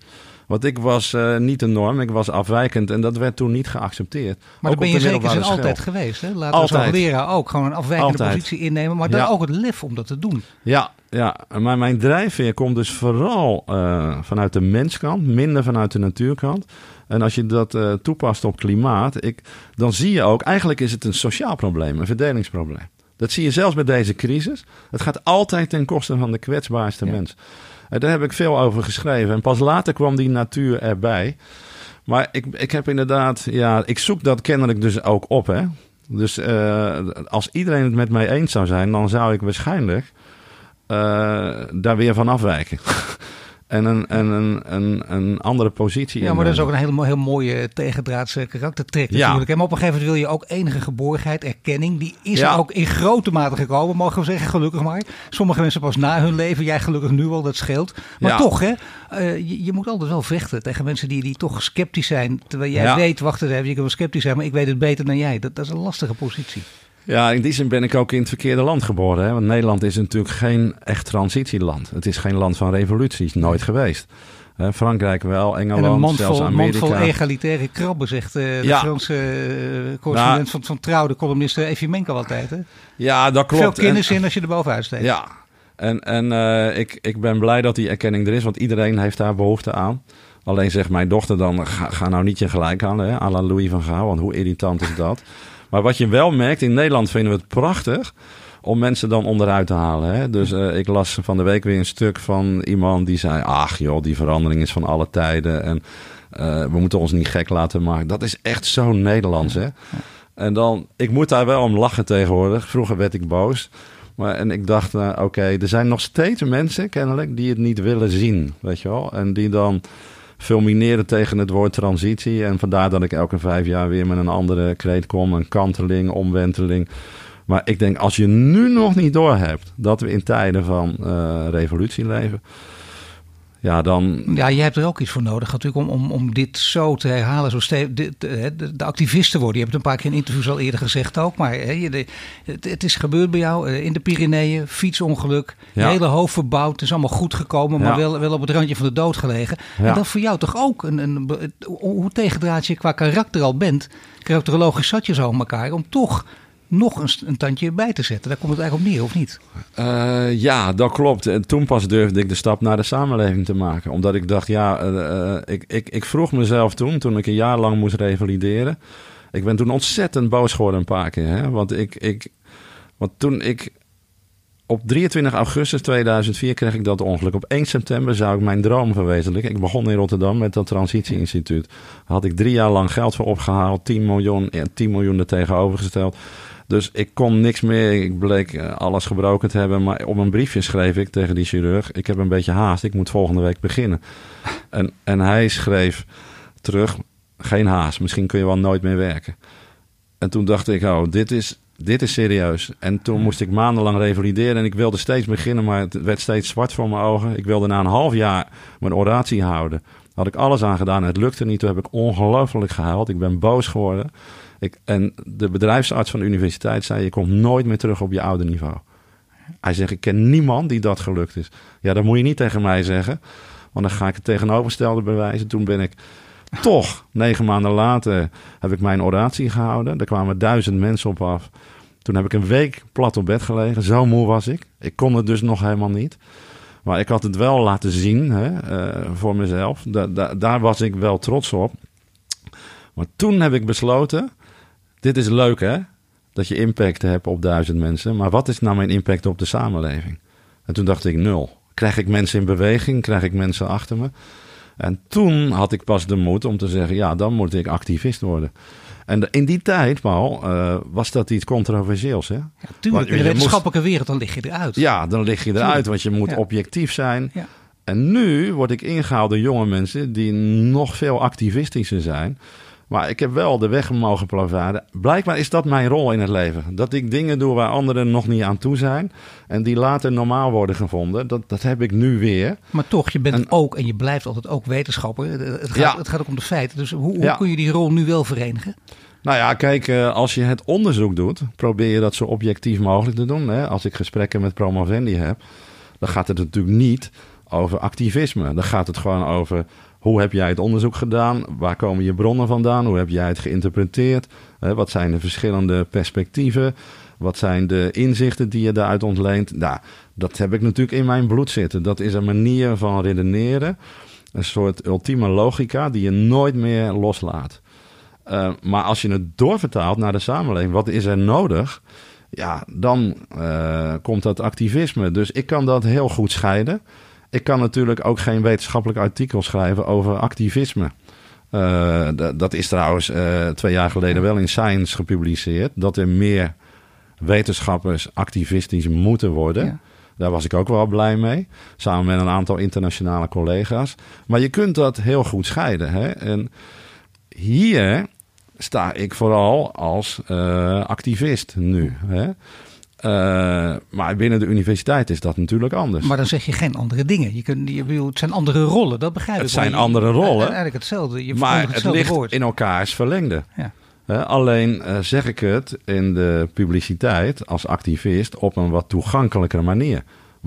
Speaker 3: Want ik was eh, niet de norm, ik was afwijkend en dat werd toen niet geaccepteerd.
Speaker 2: Maar
Speaker 3: Ook
Speaker 2: dat ben je zeker zijn altijd geweest. Hè? Laten we als
Speaker 3: Altijd.
Speaker 2: leraar ook gewoon een afwijkende
Speaker 3: Altijd.
Speaker 2: positie innemen. Maar dan
Speaker 3: Ja.
Speaker 2: ook het lef om dat te doen.
Speaker 3: Ja, ja, maar mijn drijfveer komt dus vooral eh, vanuit de menskant, minder vanuit de natuurkant. En als je dat eh, toepast op klimaat, ik, dan zie je ook, eigenlijk is het een sociaal probleem, een verdelingsprobleem. Dat zie je zelfs bij deze crisis. Het gaat altijd ten koste van de kwetsbaarste
Speaker 2: Ja.
Speaker 3: mens. En daar heb ik veel over geschreven. En pas later kwam die natuur erbij. Maar ik, ik heb inderdaad, ja, ik zoek dat kennelijk dus ook op. Hè? Dus eh, als iedereen het met mij eens zou zijn, dan zou ik waarschijnlijk eh, daar weer van afwijken. en een, en een, een, een andere positie
Speaker 2: Ja, maar dat is ook
Speaker 3: innemen.
Speaker 2: een heel, heel mooie tegendraadse karaktertrek
Speaker 3: Ja.
Speaker 2: natuurlijk. Maar op een gegeven moment wil je ook enige geborgenheid, erkenning. Die is
Speaker 3: Ja.
Speaker 2: er ook in grote mate gekomen, mogen we zeggen, gelukkig maar. Sommige mensen pas na hun leven, jij gelukkig nu al, dat scheelt. Maar
Speaker 3: Ja.
Speaker 2: toch, hè, eh, je, je moet altijd wel vechten tegen mensen die, die toch sceptisch zijn. Terwijl jij weet, wacht eens even, je kan wel sceptisch zijn, maar ik weet het beter dan jij. Dat, dat is een lastige positie.
Speaker 3: Ja, in die zin ben ik ook in het verkeerde land geboren. Hè? Want Nederland is natuurlijk geen echt transitieland. Het is geen land van revoluties, nooit geweest. Hè, Frankrijk wel,
Speaker 2: En een
Speaker 3: Engeland,
Speaker 2: mand
Speaker 3: zelfs
Speaker 2: vol,
Speaker 3: Amerika.
Speaker 2: vol egalitaire krabben, zegt eh, de
Speaker 3: Ja.
Speaker 2: Franse eh, correspondent van, van Trouw, de uh, Menko altijd. Hè?
Speaker 3: Ja, dat klopt.
Speaker 2: Veel
Speaker 3: En-
Speaker 2: kennis in als je er bovenuit steekt.
Speaker 3: Ja, en, en eh, ik, ik ben blij dat die erkenning er is, want iedereen heeft daar behoefte aan. Alleen zegt mijn dochter dan, ga, ga nou niet je gelijk aan, hè, à la Louis van Gaal, want hoe irritant is dat? Maar wat je wel merkt, in Nederland vinden we het prachtig om mensen dan onderuit te halen. Hè? Dus eh, ik las van de week weer een stuk van iemand die zei, ach joh, die verandering is van alle tijden en eh, we moeten ons niet gek laten maken. Dat is echt zo Nederlands, hè? En dan, ik moet daar wel om lachen tegenwoordig. Vroeger werd ik boos. Maar, en ik dacht, eh, oké, er zijn nog steeds mensen kennelijk die het niet willen zien, weet je wel. En die dan fulmineren tegen het woord transitie. En vandaar dat ik elke vijf jaar weer met een andere kreet kom. Een kanteling, omwenteling. Maar ik denk, als je nu nog niet doorhebt dat we in tijden van eh, revolutie leven... Ja, dan,
Speaker 2: Ja, je hebt er ook iets voor nodig natuurlijk om, om, om dit zo te herhalen. Zo ste- de, de, de, activisten worden. Je hebt het een paar keer in interviews al eerder gezegd ook. Maar hè, de, het, het is gebeurd bij jou eh, in de Pyreneeën. Fietsongeluk. Je
Speaker 3: Ja.
Speaker 2: hele hoofd verbouwd. Het is allemaal goed gekomen. Maar
Speaker 3: Ja.
Speaker 2: wel, wel op het randje van de dood gelegen.
Speaker 3: Ja.
Speaker 2: En dat voor jou toch ook een, een, hoe tegendraad je qua karakter al bent. Karakterologisch zat je zo in elkaar. Om toch nog een, een tandje bij te zetten. Daar komt het eigenlijk op neer, of niet?
Speaker 3: Eh, ja, dat klopt. En toen pas durfde ik de stap naar de samenleving te maken. Omdat ik dacht, ja, eh, eh, ik, ik, ik vroeg mezelf toen, toen ik een jaar lang moest revalideren. Ik ben toen ontzettend boos geworden een paar keer. Hè? Want, ik, ik, want toen ik op 23 augustus 2004 kreeg ik dat ongeluk. Op 1 september zou ik mijn droom verwezenlijken. Ik begon in Rotterdam met dat transitieinstituut. Had ik drie jaar lang geld voor opgehaald. 10 miljoen, ja, 10 miljoen er tegenover gesteld. Dus ik kon niks meer. Ik bleek eh, alles gebroken te hebben. Maar op een briefje schreef ik tegen die chirurg: Ik heb een beetje haast. Ik moet volgende week beginnen. En, en hij schreef terug: Geen haast. Misschien kun je wel nooit meer werken. En toen dacht ik: Oh, dit is, dit is serieus. En toen moest ik maandenlang revalideren. En ik wilde steeds beginnen, maar het werd steeds zwart voor mijn ogen. Ik wilde na een half jaar mijn oratie houden. Daar had ik alles aan gedaan. Het lukte niet. Toen heb ik ongelooflijk gehuild. Ik ben boos geworden. Ik, en de bedrijfsarts van de universiteit zei: Je komt nooit meer terug op je oude niveau. Hij zegt: Ik ken niemand die dat gelukt is. Ja, dat moet je niet tegen mij zeggen. Want dan ga ik het tegenovergestelde bewijzen. Toen ben ik Toch, negen maanden later heb ik mijn oratie gehouden. Er kwamen duizend mensen op af. Toen heb ik een week plat op bed gelegen. Zo moe was ik. Ik kon het dus nog helemaal niet. Maar ik had het wel laten zien hè, uh, voor mezelf. Da da daar was ik wel trots op. Maar toen heb ik besloten: dit is leuk hè, dat je impact hebt op duizend mensen. Maar wat is nou mijn impact op de samenleving? En toen dacht ik: nul. Krijg ik mensen in beweging? Krijg ik mensen achter me? En toen had ik pas de moed om te zeggen: ja, dan moet ik activist worden. En in die tijd, Paul, uh, was dat iets controversieels. Hè? Ja,
Speaker 2: tuurlijk. in de wetenschappelijke wereld, dan lig je eruit.
Speaker 3: Ja, dan lig je eruit, want je moet objectief zijn. Ja. En nu word ik ingehaald door jonge mensen die nog veel activistischer zijn. Maar ik heb wel de weg mogen plavaren. Blijkbaar is dat mijn rol in het leven. Dat ik dingen doe waar anderen nog niet aan toe zijn. En die later normaal worden gevonden. Dat, dat heb ik nu weer.
Speaker 2: Maar toch, je bent ook en je blijft altijd ook wetenschapper. Het gaat, het gaat ook om de feiten. Dus hoe, hoe kun je die rol nu wel verenigen?
Speaker 3: Nou ja, kijk, eh, als je het onderzoek doet, probeer je dat zo objectief mogelijk te doen. Als ik gesprekken met promovendi heb, dan gaat het natuurlijk niet over activisme. Dan gaat het gewoon over hoe heb jij het onderzoek gedaan? Waar komen je bronnen vandaan? Hoe heb jij het geïnterpreteerd? Wat zijn de verschillende perspectieven? Wat zijn de inzichten die je daaruit ontleent? Nou, dat heb ik natuurlijk in mijn bloed zitten. Dat is een manier van redeneren. Een soort ultieme logica die je nooit meer loslaat. Uh, maar als je het doorvertaalt naar de samenleving, wat is er nodig? Ja, dan uh, komt dat activisme. Dus ik kan dat heel goed scheiden. Ik kan natuurlijk ook geen wetenschappelijk artikel schrijven over activisme. Uh, dat is trouwens uh, twee jaar geleden wel in Science gepubliceerd. Dat er meer wetenschappers activistisch moeten worden. Ja. Daar was ik ook wel blij mee. Samen met een aantal internationale collega's. Maar je kunt dat heel goed scheiden. Hè? En hier sta ik vooral als uh, activist nu. Hè? Uh, maar binnen de universiteit is dat natuurlijk anders.
Speaker 2: Maar dan zeg je geen andere dingen. Je kunt, je, het zijn andere rollen, dat begrijp ik.
Speaker 3: Het zijn andere rollen.
Speaker 2: Eigenlijk hetzelfde. Je
Speaker 3: maar
Speaker 2: het,
Speaker 3: het ligt
Speaker 2: woord.
Speaker 3: in elkaars verlengde. Ja. Uh, alleen uh, zeg ik het in de publiciteit als activist op een wat toegankelijkere manier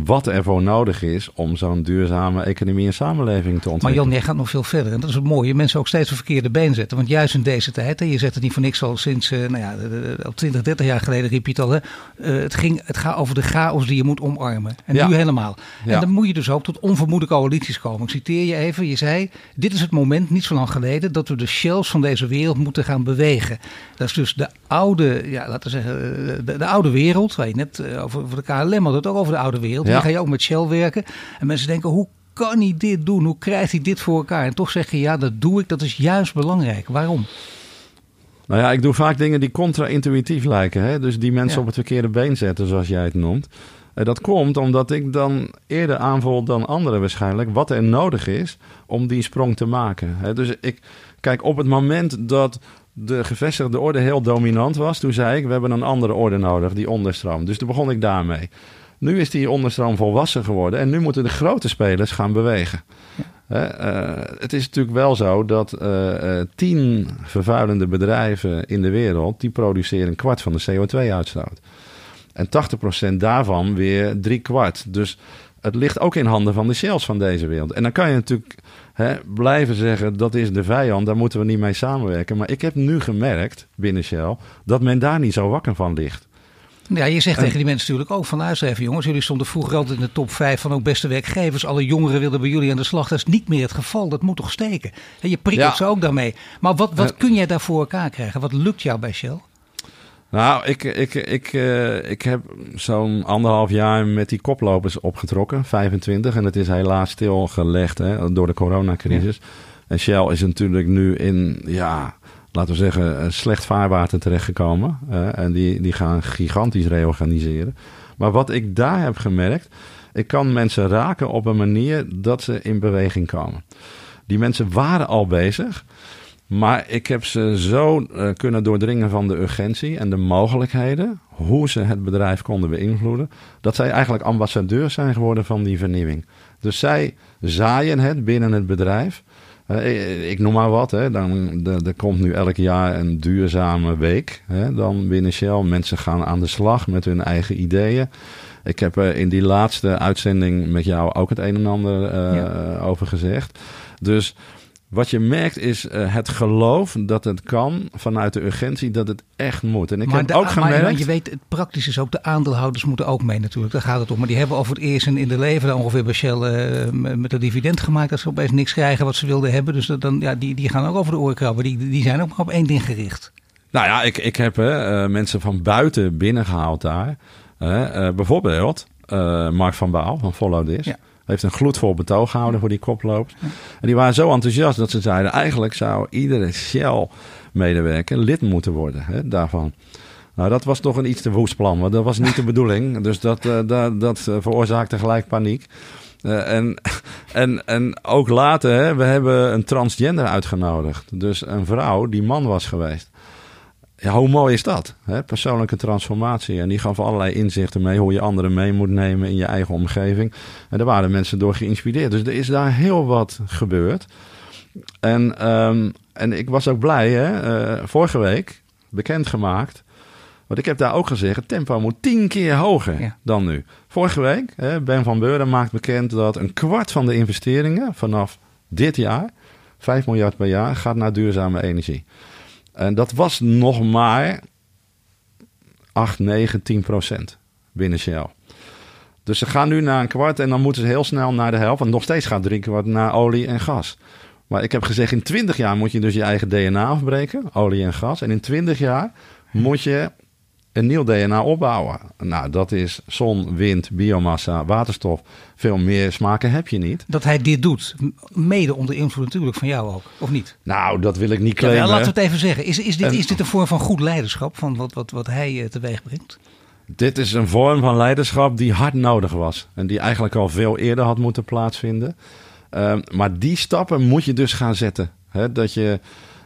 Speaker 3: wat er voor nodig is om zo'n duurzame economie en samenleving te ontwikkelen.
Speaker 2: Maar Jan, jij gaat nog veel verder. En dat is het mooie. Mensen ook steeds een verkeerde been zetten. Want juist in deze tijd, hè, je zet het niet voor niks al sinds, uh, nou ja, al 20, 30 jaar geleden riep je het al. Hè, uh, het, ging, het gaat over de chaos die je moet omarmen. En ja. nu helemaal. Ja. En dan moet je dus ook tot onvermoede coalities komen. Ik citeer je even. Je zei, dit is het moment, niet zo lang geleden, dat we de shells van deze wereld moeten gaan bewegen. Dat is dus de oude, ja, laten we zeggen, de, de oude wereld. Waar je net over, over de KLM had het ook over de oude wereld. Ja. Dan ga je ook met Shell werken. En mensen denken, hoe kan hij dit doen? Hoe krijgt hij dit voor elkaar? En toch zeg je, ja, dat doe ik. Dat is juist belangrijk. Waarom?
Speaker 3: Nou ja, ik doe vaak dingen die contra-intuïtief lijken. Hè? Dus die mensen ja. op het verkeerde been zetten, zoals jij het noemt. En dat komt omdat ik dan eerder aanvoel dan anderen waarschijnlijk... wat er nodig is om die sprong te maken. Hè? Dus ik, kijk, op het moment dat de gevestigde orde heel dominant was... toen zei ik, we hebben een andere orde nodig, die onderstroom. Dus toen begon ik daarmee. Nu is die onderstroom volwassen geworden en nu moeten de grote spelers gaan bewegen. Ja. Uh, het is natuurlijk wel zo dat uh, uh, tien vervuilende bedrijven in de wereld... die produceren een kwart van de CO2-uitstoot. En 80% daarvan weer drie kwart. Dus het ligt ook in handen van de shells van deze wereld. En dan kan je natuurlijk hè, blijven zeggen dat is de vijand, daar moeten we niet mee samenwerken. Maar ik heb nu gemerkt binnen Shell dat men daar niet zo wakker van ligt.
Speaker 2: Ja, je zegt en, tegen die mensen natuurlijk ook van luister jongens. Jullie stonden vroeger altijd in de top 5 van ook beste werkgevers. Alle jongeren wilden bij jullie aan de slag. Dat is niet meer het geval. Dat moet toch steken. En je prikkelt ja. ze ook daarmee. Maar wat, wat kun jij daar voor elkaar krijgen? Wat lukt jou bij Shell?
Speaker 3: Nou, ik, ik, ik, uh, ik heb zo'n anderhalf jaar met die koplopers opgetrokken, 25. En het is helaas stilgelegd hè, door de coronacrisis. Ja. En Shell is natuurlijk nu in, ja, laten we zeggen, slecht vaarwater terechtgekomen. Uh, en die, die gaan gigantisch reorganiseren. Maar wat ik daar heb gemerkt, ik kan mensen raken op een manier dat ze in beweging komen. Die mensen waren al bezig. Maar ik heb ze zo uh, kunnen doordringen van de urgentie en de mogelijkheden, hoe ze het bedrijf konden beïnvloeden, dat zij eigenlijk ambassadeur zijn geworden van die vernieuwing. Dus zij zaaien het binnen het bedrijf. Uh, ik noem maar wat, hè. Dan, er komt nu elk jaar een duurzame week hè, dan binnen Shell. Mensen gaan aan de slag met hun eigen ideeën. Ik heb er in die laatste uitzending met jou ook het een en ander uh, ja. over gezegd. Dus wat je merkt is uh, het geloof dat het kan vanuit de urgentie dat het echt moet. En ik
Speaker 2: maar
Speaker 3: heb
Speaker 2: de,
Speaker 3: ook gemerkt...
Speaker 2: Maar je weet, het praktisch is ook, de aandeelhouders moeten ook mee natuurlijk. Daar gaat het om. Maar die hebben over het eerst in de leven dan ongeveer bij Shell uh, met een dividend gemaakt. Dat ze opeens niks krijgen wat ze wilden hebben. Dus dan, ja, die, die gaan ook over de oren krabben. Die, die zijn ook maar op één ding gericht.
Speaker 3: Nou ja, ik, ik heb uh, mensen van buiten binnengehaald daar. bijvoorbeeld Mark van Baal van Follow This. Ja heeft een gloedvol betoog gehouden voor die koplopers. En die waren zo enthousiast dat ze zeiden... eigenlijk zou iedere Shell-medewerker lid moeten worden hè, daarvan. Nou, dat was toch een iets te woest plan, want dat was niet de bedoeling. Dus dat, uh, dat, dat uh, veroorzaakte gelijk paniek. Uh, en, en, en ook later, hè, we hebben een transgender uitgenodigd. Dus een vrouw die man was geweest. Ja, hoe mooi is dat? Hè? Persoonlijke transformatie. En die gaf allerlei inzichten mee hoe je anderen mee moet nemen in je eigen omgeving. En daar waren mensen door geïnspireerd. Dus er is daar heel wat gebeurd. En, um, en ik was ook blij, hè? Uh, vorige week bekendgemaakt. Want ik heb daar ook gezegd, het tempo moet tien keer hoger ja. dan nu. Vorige week, hè, Ben van Beuren maakt bekend dat een kwart van de investeringen vanaf dit jaar, 5 miljard per jaar, gaat naar duurzame energie. En dat was nog maar 8, 9, 10 procent binnen Shell. Dus ze gaan nu naar een kwart en dan moeten ze heel snel naar de helft. Want nog steeds gaat drie kwart naar olie en gas. Maar ik heb gezegd, in 20 jaar moet je dus je eigen DNA afbreken, olie en gas. En in 20 jaar moet je een nieuw DNA opbouwen. Nou, dat is zon, wind, biomassa, waterstof. Veel meer smaken heb je niet.
Speaker 2: Dat hij dit doet, mede onder invloed natuurlijk van jou ook, of niet?
Speaker 3: Nou, dat wil ik niet claimen.
Speaker 2: Ja, laten we het even zeggen. Is, is, dit, is dit een vorm van goed leiderschap, van wat, wat, wat hij uh, teweeg brengt?
Speaker 3: Dit is een vorm van leiderschap die hard nodig was. En die eigenlijk al veel eerder had moeten plaatsvinden. Uh, maar die stappen moet je dus gaan zetten. He, dat je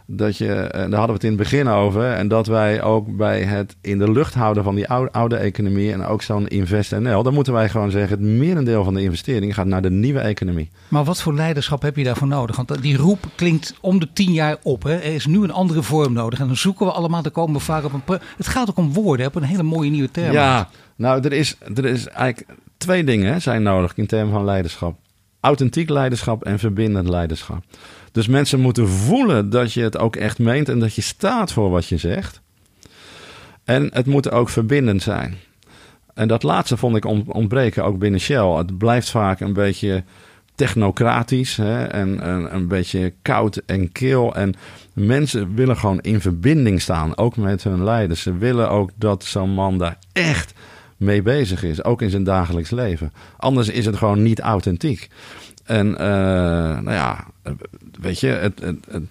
Speaker 3: dat je, en daar hadden we het in het begin over, en dat wij ook bij het in de lucht houden van die oude, oude economie en ook zo'n InvestNL, dan moeten wij gewoon zeggen, het merendeel van de investering gaat naar de nieuwe economie.
Speaker 2: Maar wat voor leiderschap heb je daarvoor nodig? Want die roep klinkt om de tien jaar op. Hè? Er is nu een andere vorm nodig en dan zoeken we allemaal, dan komen we vaak op een... Het gaat ook om woorden, op een hele mooie nieuwe term.
Speaker 3: Ja, nou, er is, er is eigenlijk twee dingen zijn nodig in termen van leiderschap. Authentiek leiderschap en verbindend leiderschap. Dus mensen moeten voelen dat je het ook echt meent en dat je staat voor wat je zegt. En het moet ook verbindend zijn. En dat laatste vond ik ontbreken ook binnen Shell. Het blijft vaak een beetje technocratisch hè, en, en een beetje koud en kil. En mensen willen gewoon in verbinding staan, ook met hun leiders. Ze willen ook dat zo'n man daar echt mee bezig is, ook in zijn dagelijks leven. Anders is het gewoon niet authentiek. En uh, nou ja, weet je, het, het, het,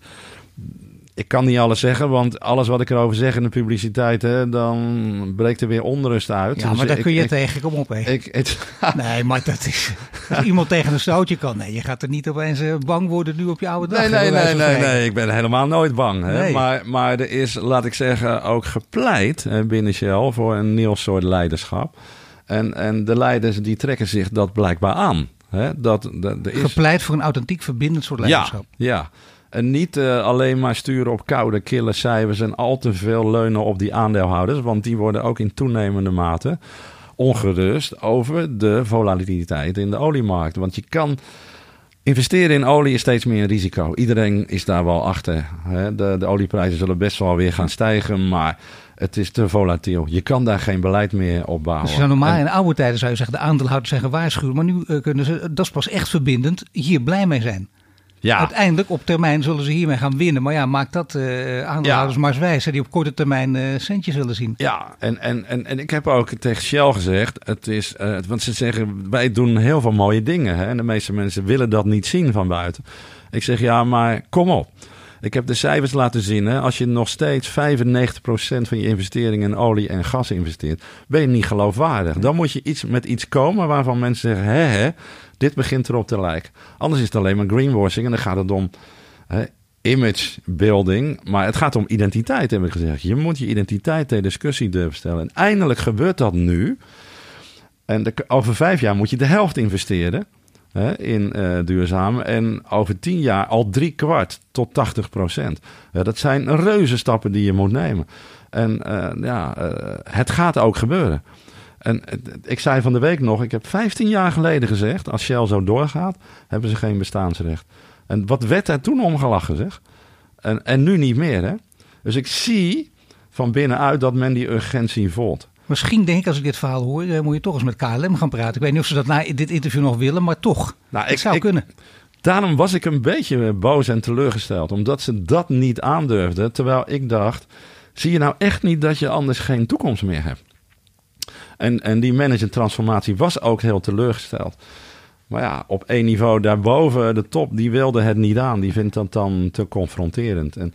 Speaker 3: ik kan niet alles zeggen, want alles wat ik erover zeg in de publiciteit, hè, dan breekt er weer onrust uit.
Speaker 2: Ja, dus maar daar kun je ik, tegen, kom op. Hè. Ik, het, nee, maar dat is, als iemand tegen een stootje kan, nee, je gaat er niet opeens uh, bang worden nu op je oude dag.
Speaker 3: Nee, nee, nee, nee, nee, ik ben helemaal nooit bang. Hè. Nee. Maar, maar er is, laat ik zeggen, ook gepleit hè, binnen Shell voor een nieuw soort leiderschap. En, en de leiders die trekken zich dat blijkbaar aan. Hè? Dat, dat, is...
Speaker 2: Gepleit voor een authentiek verbindend soort leiderschap.
Speaker 3: Ja, ja. En niet uh, alleen maar sturen op koude, kille cijfers en al te veel leunen op die aandeelhouders. Want die worden ook in toenemende mate ongerust over de volatiliteit in de oliemarkt. Want je kan. Investeren in olie is steeds meer een risico. Iedereen is daar wel achter. Hè? De, de olieprijzen zullen best wel weer gaan stijgen. Maar het is te volatiel. Je kan daar geen beleid meer op bouwen.
Speaker 2: Dus normaal in oude tijden zou je zeggen, de aandeelhouders zijn gewaarschuwd. Maar nu uh, kunnen ze, dat is pas echt verbindend, hier blij mee zijn. Ja. Uiteindelijk op termijn zullen ze hiermee gaan winnen. Maar ja, maakt dat uh, aandeelhouders ja. maar eens wijs. Die op korte termijn uh, centjes willen zien.
Speaker 3: Ja, en, en, en, en ik heb ook tegen Shell gezegd. Het is, uh, want ze zeggen, wij doen heel veel mooie dingen. Hè? En de meeste mensen willen dat niet zien van buiten. Ik zeg, ja, maar kom op. Ik heb de cijfers laten zien. Hè? Als je nog steeds 95% van je investeringen in olie en gas investeert, ben je niet geloofwaardig. Dan moet je iets, met iets komen waarvan mensen zeggen: hè, hè, dit begint erop te lijken. Anders is het alleen maar greenwashing en dan gaat het om. Hè, image building, maar het gaat om identiteit, heb ik gezegd. Je moet je identiteit ter discussie durven stellen. En eindelijk gebeurt dat nu. En de, over vijf jaar moet je de helft investeren hè, in uh, duurzaam. En over tien jaar al drie kwart tot 80 procent. Dat zijn reuze stappen die je moet nemen. En uh, ja, uh, het gaat ook gebeuren. En ik zei van de week nog, ik heb 15 jaar geleden gezegd, als Shell zo doorgaat, hebben ze geen bestaansrecht. En wat werd daar toen omgelachen, zeg? En, en nu niet meer, hè? Dus ik zie van binnenuit dat men die urgentie voelt.
Speaker 2: Misschien denk ik, als ik dit verhaal hoor, eh, moet je toch eens met KLM gaan praten. Ik weet niet of ze dat na dit interview nog willen, maar toch.
Speaker 3: Nou,
Speaker 2: het
Speaker 3: ik-
Speaker 2: zou
Speaker 3: ik-
Speaker 2: kunnen.
Speaker 3: Daarom was ik een beetje boos en teleurgesteld. Omdat ze dat niet aandurfden. Terwijl ik dacht, zie je nou echt niet dat je anders geen toekomst meer hebt? En, en die managementtransformatie was ook heel teleurgesteld. Maar ja, op één niveau daarboven, de top, die wilde het niet aan. Die vindt dat dan te confronterend. En,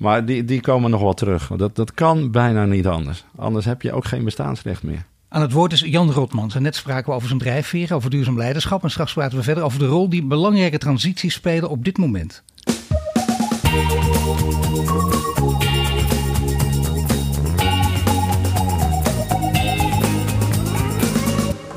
Speaker 3: maar die, die komen nog wel terug. Dat, dat kan bijna niet anders. Anders heb je ook geen bestaansrecht meer.
Speaker 2: Aan het woord is Jan Rotmans. En net spraken we over zijn drijfveren, over duurzaam leiderschap. En straks praten we verder over de rol die belangrijke transities spelen op dit moment.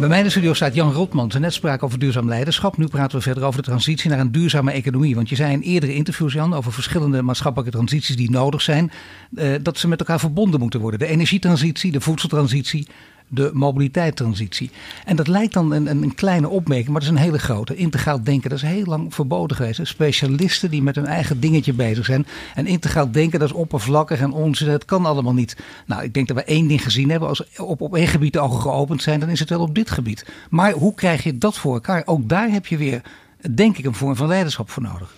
Speaker 2: Bij mij in de studio staat Jan Rotmans. En net spraken over duurzaam leiderschap. Nu praten we verder over de transitie naar een duurzame economie. Want je zei in eerdere interviews, Jan, over verschillende maatschappelijke transities die nodig zijn. eh, dat ze met elkaar verbonden moeten worden. De energietransitie, de voedseltransitie, de mobiliteitstransitie. En dat lijkt dan een, een, kleine opmerking, maar dat is een hele grote. Integraal denken, dat is heel lang verboden geweest. Specialisten die met hun eigen dingetje bezig zijn. En integraal denken, dat is oppervlakkig en onzin. Dat kan allemaal niet. Nou, ik denk dat we één ding gezien hebben. Als op, op één gebied de ogen geopend zijn, dan is het wel op dit gebied. Maar hoe krijg je dat voor elkaar? Ook daar heb je weer, denk ik, een vorm van leiderschap voor nodig.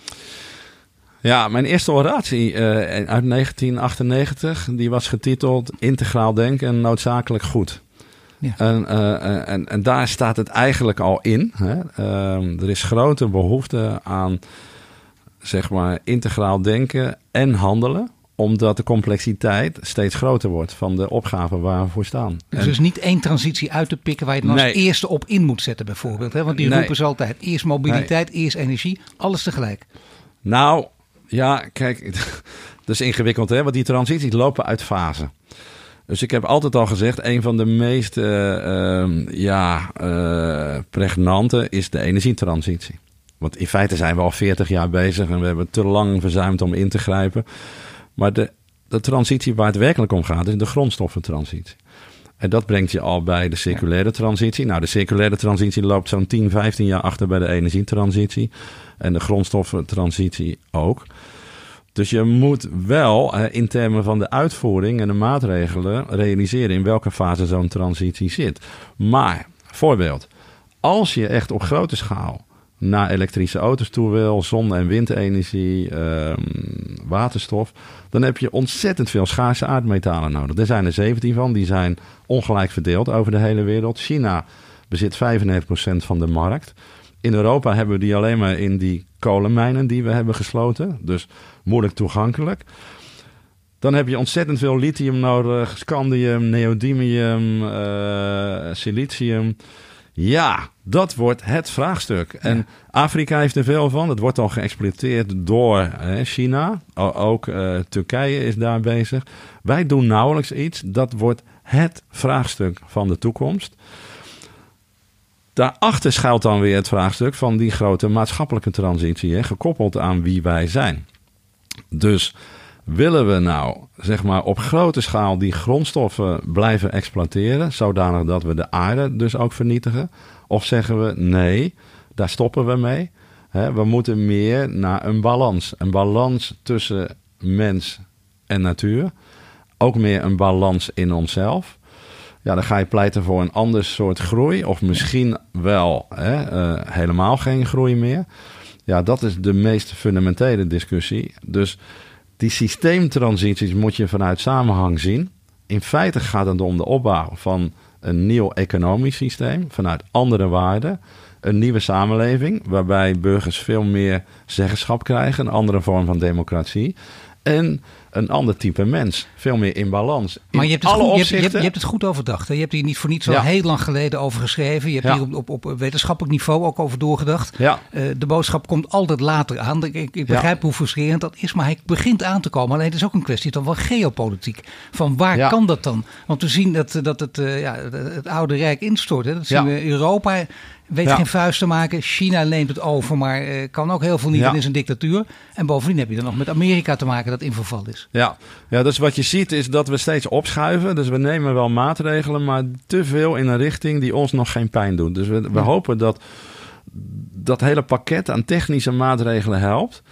Speaker 3: Ja, mijn eerste oratie eh, uit 1998, die was getiteld Integraal denken en noodzakelijk goed.
Speaker 2: Ja.
Speaker 3: En, eh, en, en daar staat het eigenlijk al in. Hè? Ehm, er is grote behoefte aan zeg maar, integraal denken en handelen omdat de complexiteit steeds groter wordt van de opgaven waar we voor staan.
Speaker 2: Dus er is niet één transitie uit te pikken waar je dan als eerste op in moet zetten bijvoorbeeld. Hè? Want die
Speaker 3: Nee.
Speaker 2: roepen ze altijd. Eerst mobiliteit, eerst energie, alles tegelijk.
Speaker 3: Nou, ja, kijk, dat is ingewikkeld, hè? Want die transities lopen uit fase. Dus ik heb altijd al gezegd, een van de meest ehm, ja, eh, pregnante is de energietransitie. Want in feite zijn we al 40 jaar bezig en we hebben te lang verzuimd om in te grijpen. Maar de, de transitie waar het werkelijk om gaat, is de grondstoffentransitie. En dat brengt je al bij de circulaire transitie. Nou, de circulaire transitie loopt zo'n 10, 15 jaar achter bij de energietransitie. En de grondstoffentransitie ook. Dus je moet wel in termen van de uitvoering en de maatregelen realiseren in welke fase zo'n transitie zit. Maar, voorbeeld, als je echt op grote schaal naar elektrische auto's toe wil, zon- en windenergie, ehm, waterstof, dan heb je ontzettend veel schaarse aardmetalen nodig. Er zijn er 17 van, die zijn ongelijk verdeeld over de hele wereld. China bezit 95% van de markt. In Europa hebben we die alleen maar in die kolenmijnen die we hebben gesloten. Dus moeilijk toegankelijk. Dan heb je ontzettend veel lithium nodig, scandium, neodymium, eh, silicium. Ja, dat wordt het vraagstuk. En Afrika heeft er veel van. Het wordt al geëxploiteerd door hè, China. O- ook eh, Turkije is daar bezig. Wij doen nauwelijks iets. Dat wordt het vraagstuk van de toekomst. Daarachter schuilt dan weer het vraagstuk van die grote maatschappelijke transitie, hè, gekoppeld aan wie wij zijn. Dus willen we nou, zeg maar, op grote schaal die grondstoffen blijven exploiteren, zodanig dat we de aarde dus ook vernietigen? Of zeggen we nee, daar stoppen we mee? Hè, we moeten meer naar een balans. Een balans tussen mens en natuur. Ook meer een balans in onszelf. Ja, dan ga je pleiten voor een ander soort groei. Of misschien wel hè, eh, helemaal geen groei meer. Ja, dat is de meest fundamentele discussie. Dus die systeemtransities moet je vanuit samenhang zien. In feite gaat het om de opbouw van een nieuw economisch systeem. Vanuit andere waarden. Een nieuwe samenleving waarbij burgers veel meer zeggenschap krijgen. Een andere vorm van democratie. En een ander type mens. Veel meer in balans.
Speaker 2: Maar je hebt, het
Speaker 3: alle
Speaker 2: goed, je, hebt, je, hebt,
Speaker 3: opzichten-
Speaker 2: je hebt het goed overdacht. Hè? Je hebt hier niet voor niets al
Speaker 3: Ja.
Speaker 2: heel lang geleden over geschreven. Je hebt
Speaker 3: Ja.
Speaker 2: hier op, op, op wetenschappelijk niveau ook over doorgedacht.
Speaker 3: Ja.
Speaker 2: Eh, de boodschap komt altijd later aan. Ik, ik, ik begrijp hoe frustrerend dat is, maar hij begint aan te komen. Alleen het is ook een kwestie dan van geopolitiek. Van waar kan dat dan? Want we zien dat, dat het, eh, ja, het oude rijk instort. Hè? Dat zien we Europa. Weet
Speaker 3: Ja.
Speaker 2: geen vuist te maken. China neemt het over, maar eh, kan ook heel veel niet
Speaker 3: Ja.
Speaker 2: en is een dictatuur. En bovendien heb je dan nog met Amerika te maken dat in verval is.
Speaker 3: Ja. ja, dus wat je ziet is dat we steeds opschuiven. Dus we nemen wel maatregelen, maar te veel in een richting die ons nog geen pijn doet. Dus we, we hopen dat dat hele pakket aan technische maatregelen helpt.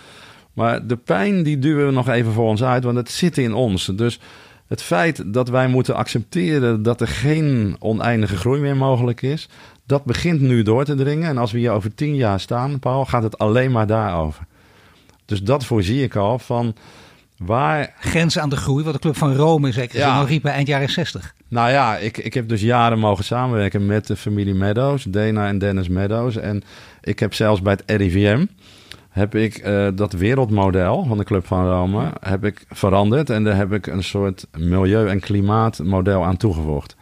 Speaker 3: Maar de pijn die duwen we nog even voor ons uit, want het zit in ons. Dus het feit dat wij moeten accepteren dat er geen oneindige groei meer mogelijk is, dat begint nu door te dringen. En als we hier over tien jaar staan, Paul, gaat het alleen maar daarover. Dus dat voorzie ik al van waar...
Speaker 2: Grenzen aan de groei, wat de Club van Rome zeker
Speaker 3: Ja.
Speaker 2: ja. riep bij eind jaren 60.
Speaker 3: Nou ja, ik, ik heb dus jaren mogen samenwerken met de familie Meadows, Dana en Dennis Meadows. En ik heb zelfs bij het RIVM, heb ik eh, dat wereldmodel van de Club van Rome, heb ik veranderd. En daar heb ik een soort milieu- en klimaatmodel aan toegevoegd.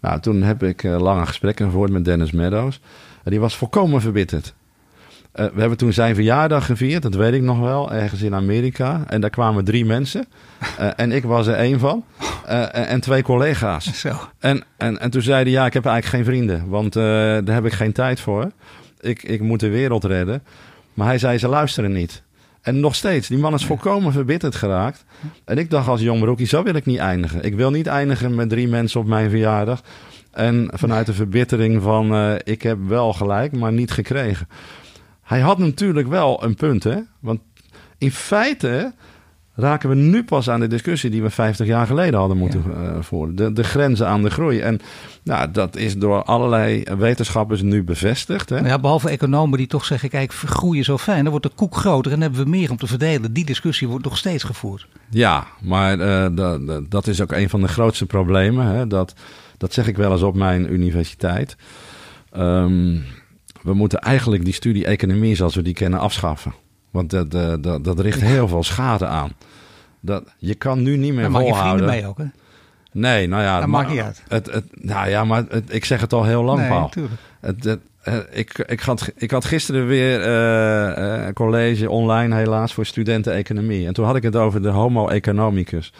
Speaker 3: Nou, toen heb ik eh, lange gesprekken gevoerd met Dennis Meadows. En die was volkomen verbitterd. Eh, we hebben toen zijn verjaardag gevierd, dat weet ik nog wel, ergens in Amerika. En daar kwamen drie mensen. Eh, en ik was er één van. En- en twee collega's.
Speaker 2: Zo.
Speaker 3: En, en, en toen zei hij, ja, ik heb eigenlijk geen vrienden, want daar heb ik geen tijd voor. Ik, ik moet de wereld redden. Maar hij zei, ze luisteren niet. En nog steeds, die man is volkomen verbitterd geraakt. En ik dacht als jong broekie, zo wil ik niet eindigen. Ik wil niet eindigen met drie mensen op mijn verjaardag. En vanuit de verbittering van, eh, ik heb wel gelijk, maar niet gekregen. Hij had natuurlijk wel een punt, hè. Want in feite raken we nu pas aan de discussie die we 50 jaar geleden hadden moeten eh, voeren. De, de grenzen aan de groei. En nou, dat is door allerlei wetenschappers nu bevestigd. Hè?
Speaker 2: Ja, behalve economen die toch zeggen, kijk, groei is zo fijn. Dan wordt de koek groter en hebben we meer om te verdelen. Die discussie wordt nog steeds gevoerd.
Speaker 3: Ja, maar eh, dat, is ook een van de grootste problemen. Hè? Dat, dat zeg ik wel eens op mijn universiteit. Ehm, we moeten eigenlijk die studie economie zoals we die kennen afschaffen. Want dat, dat, dat, dat richt heel veel schade aan. Dat, je kan nu niet meer
Speaker 2: Dan maak je
Speaker 3: volhouden.
Speaker 2: vrienden mee ook, hè?
Speaker 3: Nee, nou ja.
Speaker 2: Dat
Speaker 3: maar-
Speaker 2: maakt niet uit.
Speaker 3: Het, het, nou ja, maar het- ik zeg het al heel lang,
Speaker 2: nee,
Speaker 3: Paul.
Speaker 2: natuurlijk.
Speaker 3: Het, het, eh, ik, ik, had, ik had gisteren weer eh, eh, een college online helaas voor studenten economie. En toen had ik het over de homo economicus.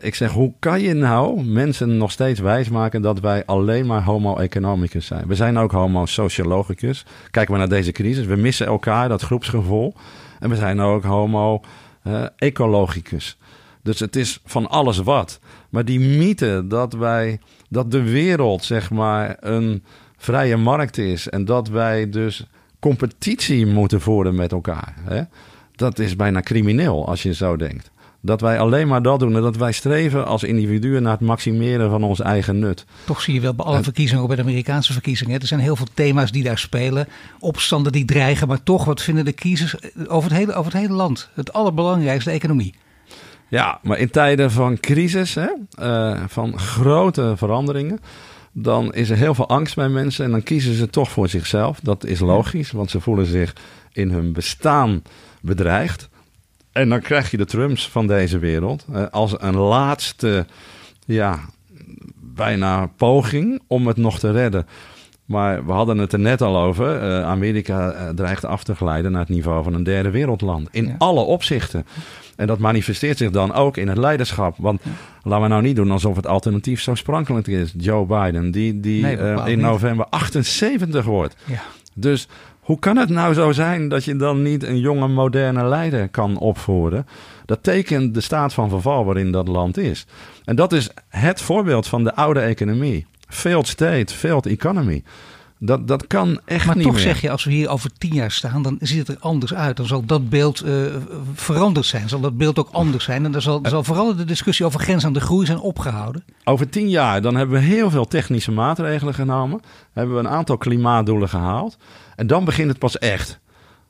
Speaker 3: Ik zeg, hoe kan je nou mensen nog steeds wijsmaken dat wij alleen maar homo economicus zijn? We zijn ook homo sociologicus. Kijken we naar deze crisis, we missen elkaar, dat groepsgevoel. En we zijn ook homo ecologicus. Dus het is van alles wat. Maar die mythe dat wij, dat de wereld zeg maar een vrije markt is en dat wij dus competitie moeten voeren met elkaar, hè? dat is bijna crimineel als je zo denkt. Dat wij alleen maar dat doen en dat wij streven als individuen naar het maximeren van ons eigen nut.
Speaker 2: Toch zie je wel bij alle verkiezingen, ook bij de Amerikaanse verkiezingen. Er zijn heel veel thema's die daar spelen. Opstanden die dreigen, maar toch, wat vinden de kiezers over het hele, over het hele land? Het allerbelangrijkste, de economie.
Speaker 3: Ja, maar in tijden van crisis, hè, eh, van grote veranderingen, dan is er heel veel angst bij mensen en dan kiezen ze toch voor zichzelf. Dat is logisch, want ze voelen zich in hun bestaan bedreigd. En dan krijg je de Trumps van deze wereld eh, als een laatste, ja, bijna poging om het nog te redden. Maar we hadden het er net al over. eh, Amerika eh, dreigt af te glijden naar het niveau van een derde wereldland. In
Speaker 2: Ja.
Speaker 3: alle opzichten. En dat manifesteert zich dan ook in het leiderschap. Want laten we nou niet doen alsof het alternatief zo sprankelijk is. Joe Biden, die, die
Speaker 2: Nee,
Speaker 3: in november 78 wordt.
Speaker 2: Ja.
Speaker 3: Dus hoe kan het nou zo zijn dat je dan niet een jonge, moderne leider kan opvoeren? Dat tekent de staat van verval waarin dat land is. En dat is het voorbeeld van de oude economie. Failed state, failed economy. Dat, dat kan echt
Speaker 2: Maar
Speaker 3: niet
Speaker 2: toch
Speaker 3: meer.
Speaker 2: zeg je, als we hier over tien jaar staan, dan ziet het er anders uit. Dan zal dat beeld eh, veranderd zijn. Zal dat beeld ook anders zijn. En dan zal, zal vooral de discussie over grens aan de groei zijn opgehouden.
Speaker 3: Over tien jaar dan hebben we heel veel technische maatregelen genomen. Hebben we een aantal klimaatdoelen gehaald. En dan begint het pas echt.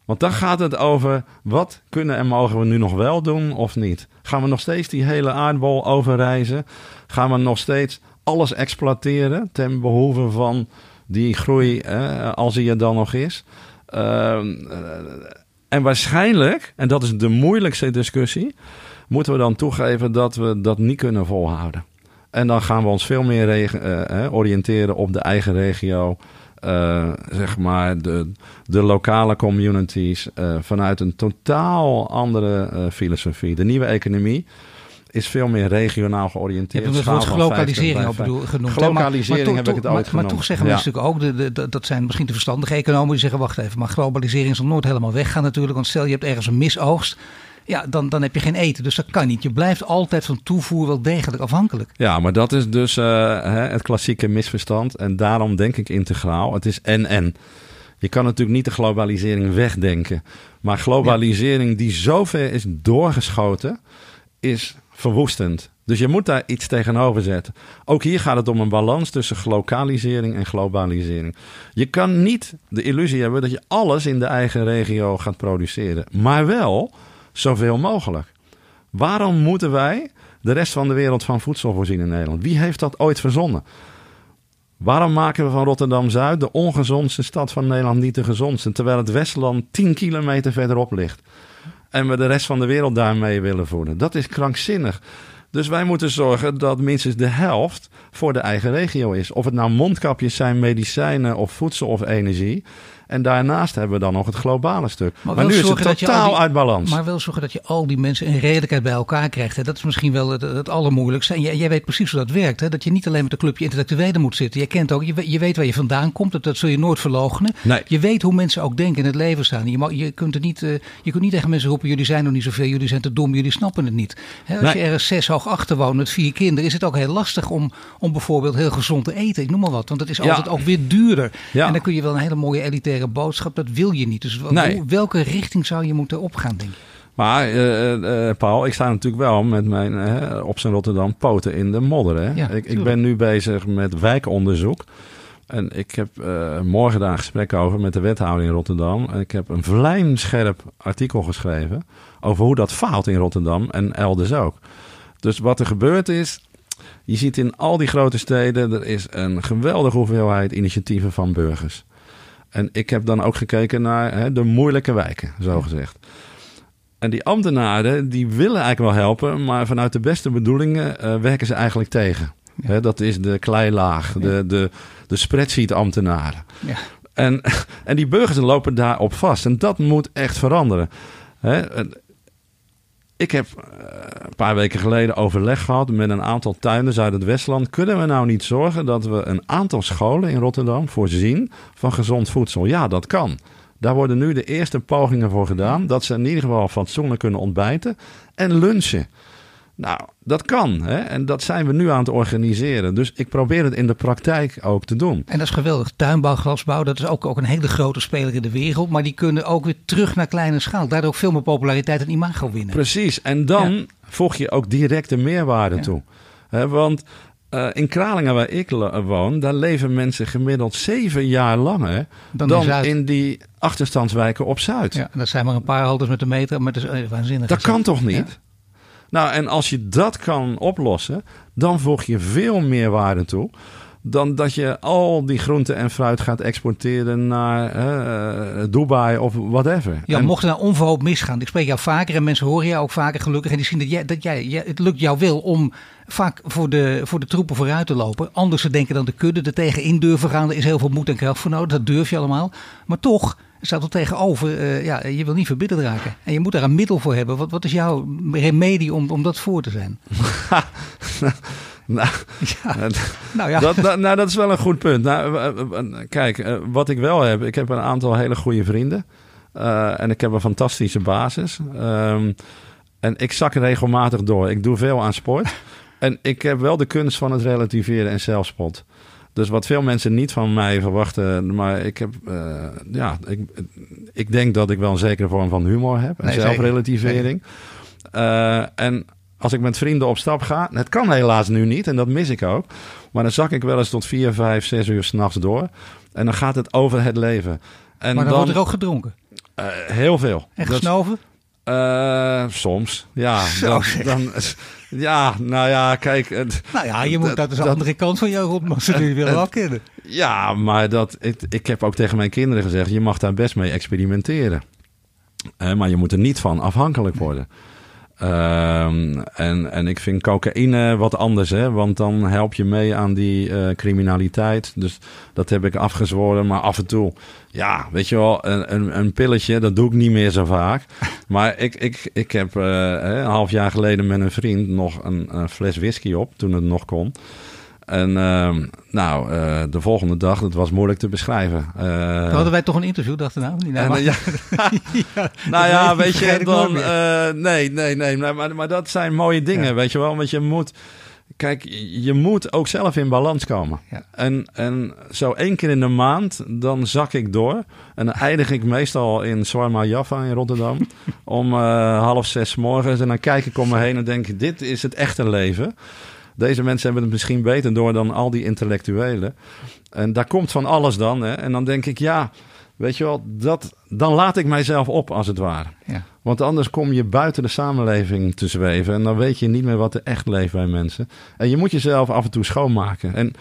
Speaker 3: Want dan gaat het over wat kunnen en mogen we nu nog wel doen of niet. Gaan we nog steeds die hele aardbol overreizen? Gaan we nog steeds alles exploiteren ten behoeve van die groei, als die er dan nog is? Ehm, eh, en waarschijnlijk, en dat is de moeilijkste discussie, moeten we dan toegeven dat we dat niet kunnen volhouden. En dan gaan we ons veel meer eh, eh, oriënteren op de eigen regio. Eh, zeg maar de, de lokale communities. eh, vanuit een totaal andere eh, filosofie. De nieuwe economie is veel meer regionaal
Speaker 2: Je
Speaker 3: georiënteerd.
Speaker 2: hebt het woord globalisering
Speaker 3: 50
Speaker 2: ook
Speaker 3: bij
Speaker 2: bedoel, genoemd.
Speaker 3: Globalisering heb ik het ooit
Speaker 2: maar, maar
Speaker 3: genoemd.
Speaker 2: toch zeggen
Speaker 3: Ja.
Speaker 2: mensen natuurlijk ook, de, de, dat zijn misschien de verstandige economen die zeggen, wacht even, maar globalisering zal nooit helemaal weggaan natuurlijk. Want stel je hebt ergens een misoogst, ja, dan, dan heb je geen eten. Dus dat kan niet. Je blijft altijd van toevoer wel degelijk afhankelijk.
Speaker 3: Ja, maar dat is dus eh, het klassieke misverstand. En daarom denk ik integraal. Het is en-en. Je kan natuurlijk niet de globalisering wegdenken. Maar globalisering die zo ver is doorgeschoten, is verwoestend. Dus je moet daar iets tegenover zetten. Ook hier gaat het om een balans tussen lokalisering en globalisering. Je kan niet de illusie hebben dat je alles in de eigen regio gaat produceren, maar wel zoveel mogelijk. Waarom moeten wij de rest van de wereld van voedsel voorzien in Nederland? Wie heeft dat ooit verzonnen? Waarom maken we van Rotterdam-Zuid de ongezondste stad van Nederland niet de gezondste, terwijl het Westland 10 kilometer verderop ligt? En we de rest van de wereld daarmee willen voeden. Dat is krankzinnig. Dus wij moeten zorgen dat minstens de helft voor de eigen regio is. Of het nou mondkapjes zijn, medicijnen of voedsel of energie. En daarnaast hebben we dan nog het globale stuk. Maar, nu is het totaal
Speaker 2: die,
Speaker 3: uit balans.
Speaker 2: Maar wel zorgen dat je al die mensen in redelijkheid bij elkaar krijgt. Hè. Dat is misschien wel het, het allermoeilijkste. En jij, jij, weet precies hoe dat werkt. Hè. Dat je niet alleen met een clubje intellectuelen moet zitten. Je kent ook, je, je weet waar je vandaan komt. Dat, dat zul je nooit verloochenen.
Speaker 3: Nee.
Speaker 2: Je weet hoe mensen ook denken in het leven staan. Je, mag, je, kunt er niet, uh, je kunt niet tegen mensen roepen, jullie zijn nog niet zoveel. Jullie zijn te dom, jullie snappen het niet. Hè, als nee. je ergens zes hoog achter woont met vier kinderen. Is het ook heel lastig om, om bijvoorbeeld heel gezond te eten. Ik noem maar wat. Want het is altijd ja. ook weer duurder.
Speaker 3: Ja.
Speaker 2: En dan kun je wel een hele mooie elitaire boodschap. Dat wil je niet. Dus
Speaker 3: Nee.
Speaker 2: welke richting zou je moeten opgaan, denk je?
Speaker 3: Maar eh, eh, Paul, ik sta natuurlijk wel met mijn eh, op zijn Rotterdam poten in de modder. Hè?
Speaker 2: Ja,
Speaker 3: ik, ik ben nu bezig met wijkonderzoek. En ik heb eh, morgen daar een gesprek over met de wethouder in Rotterdam. En ik heb een vlijmscherp artikel geschreven over hoe dat faalt in Rotterdam en elders ook. Dus wat er gebeurd is, je ziet in al die grote steden, er is een geweldige hoeveelheid initiatieven van burgers. En ik heb dan ook gekeken naar hè, de moeilijke wijken, zo gezegd. En die ambtenaren, die willen eigenlijk wel helpen, maar vanuit de beste bedoelingen eh, werken ze eigenlijk tegen. Hè, dat is de kleilaag, de, de, de spreadsheet-ambtenaren.
Speaker 2: Ja.
Speaker 3: En, en die burgers lopen daarop vast. En dat moet echt veranderen. Hè? Ik heb eh, een paar weken geleden overleg gehad met een aantal tuinders uit het Westland. Kunnen we nou niet zorgen dat we een aantal scholen in Rotterdam voorzien van gezond voedsel? Ja, dat kan. Daar worden nu de eerste pogingen voor gedaan. Dat ze in ieder geval fatsoenlijk kunnen ontbijten en lunchen. Nou, dat kan. Hè? En dat zijn we nu aan het organiseren. Dus ik probeer het in de praktijk ook te doen.
Speaker 2: En dat is geweldig. Tuinbouw, glasbouw, dat is ook, ook een hele grote speler in de wereld. Maar die kunnen ook weer terug naar kleine schaal. Daardoor ook veel meer populariteit en imago winnen.
Speaker 3: Precies. En dan
Speaker 2: Ja.
Speaker 3: voeg je ook direct de meerwaarde
Speaker 2: Ja.
Speaker 3: toe. Hè, want eh, in Kralingen, waar ik woon, daar leven mensen gemiddeld zeven jaar langer
Speaker 2: Dan
Speaker 3: dan,
Speaker 2: in
Speaker 3: die achterstandswijken op Zuid.
Speaker 2: Ja, dat zijn maar een paar halters met de meter, maar dat is eh, waanzinnig.
Speaker 3: Dat kan toch niet?
Speaker 2: Ja.
Speaker 3: Nou, en als je dat kan oplossen, dan voeg je veel meer waarde toe. Dan dat je al die groenten en fruit gaat exporteren naar eh, Dubai of whatever.
Speaker 2: Ja,
Speaker 3: En-
Speaker 2: mocht er nou onverhoopt misgaan. Ik spreek jou vaker en mensen horen jou ook vaker gelukkig. En die zien dat, jij, dat jij, het lukt jou wel om vaak voor de, voor de troepen vooruit te lopen. Anders te denken dan de kudde. Er tegen in durven gaan. Er is heel veel moed en kracht voor nodig. Dat durf je allemaal. Maar toch staat er tegenover. eh, ja, je wil niet verbitterd raken. En je moet daar een middel voor hebben. Wat, wat is jouw remedie om, om dat voor te zijn?
Speaker 3: nou,
Speaker 2: Ja, nou ja.
Speaker 3: Dat, dat- nou, dat is wel een goed punt. Nou, eh, eh, kijk, wat ik wel heb, ik heb een aantal hele goede vrienden. En ik heb een fantastische basis. Ehm, en ik zak regelmatig door. Ik doe veel aan sport. en ik heb wel de kunst van het relativeren en zelfspot. Dus wat veel mensen niet van mij verwachten, maar ik heb, eh, ja, ik, ik denk dat ik wel een zekere vorm van humor heb en
Speaker 2: Nee,
Speaker 3: zelfrelativering. Eh, en als ik met vrienden op stap ga, het kan helaas nu niet en dat mis ik ook. Maar dan zak ik wel eens tot vier, vijf, zes uur s'nachts door. En dan gaat het over het leven. En
Speaker 2: maar dan,
Speaker 3: dan,
Speaker 2: wordt er ook gedronken.
Speaker 3: eh, heel veel.
Speaker 2: En gesnoven.
Speaker 3: Eh, soms, ja. Dan, dan, ja, nou ja, kijk.
Speaker 2: Nou ja, je moet,
Speaker 3: dat-
Speaker 2: is de andere kant van jouw. Die willen we wel kennen.
Speaker 3: Ja, maar dat, ik, ik heb ook tegen mijn kinderen gezegd: je mag daar best mee experimenteren. Eh, maar je moet er niet van afhankelijk worden. Ehm, en, en ik vind cocaïne wat anders, hè? want dan help je mee aan die eh, criminaliteit. Dus dat heb ik afgezworen. Maar af en toe, ja, weet je wel, een, een, een pilletje, dat doe ik niet meer zo vaak. Maar ik, ik, ik heb eh, een half jaar geleden met een vriend nog een, een fles whisky op, toen het nog kon. En ehm, nou, eh, de volgende dag, het was moeilijk te beschrijven. Eh,
Speaker 2: hadden wij toch een interview, nou? Niet, nou,
Speaker 3: en,
Speaker 2: maar-
Speaker 3: eh, ja,
Speaker 2: Ja,
Speaker 3: nou
Speaker 2: dat
Speaker 3: ja,
Speaker 2: weet ik,
Speaker 3: je,
Speaker 2: ik
Speaker 3: dan... nee, nee, nee, maar, maar, maar dat zijn mooie dingen,
Speaker 2: Ja.
Speaker 3: weet je wel. Want je moet... Kijk, je moet ook zelf in balans komen.
Speaker 2: Ja.
Speaker 3: En, en zo één keer in de maand, dan zak ik door. En dan eindig ik meestal in Swarma Jaffa in Rotterdam. om uh, half zes morgens. En dan kijk ik om me heen en denk, dit is het echte leven. Deze mensen hebben het misschien beter door dan al die intellectuelen. En daar komt van alles dan. Hè? En dan denk ik, ja, weet je wel, dat, dan laat ik mijzelf op als het ware.
Speaker 2: Ja.
Speaker 3: Want anders kom je buiten de samenleving te zweven. En dan weet je niet meer wat er echt leeft bij mensen. En je moet jezelf af en toe schoonmaken. En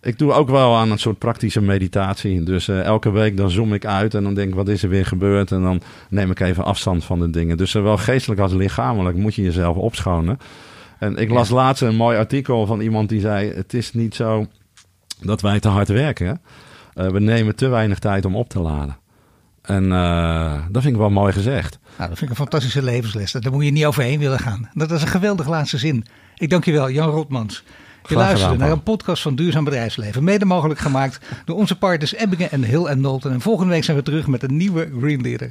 Speaker 3: ik doe ook wel aan een soort praktische meditatie. Dus uh, elke week dan zoom ik uit en dan denk ik, wat is er weer gebeurd? En dan neem ik even afstand van de dingen. Dus zowel geestelijk als lichamelijk moet je jezelf opschonen. En ik las laatst een mooi artikel van iemand die zei: Het is niet zo dat wij te hard werken. Uh, we nemen te weinig tijd om op te laden. En uh, dat vind ik wel mooi gezegd.
Speaker 2: Nou, dat vind ik een fantastische levensles. Daar moet je niet overheen willen gaan. Dat is een geweldig laatste zin. Ik dank je wel, Jan Rotmans. Je luisterde naar een podcast van Duurzaam Bedrijfsleven. Mede mogelijk gemaakt door onze partners Ebbingen en Hill en Nolten. En volgende week zijn we terug met een nieuwe Green Leader.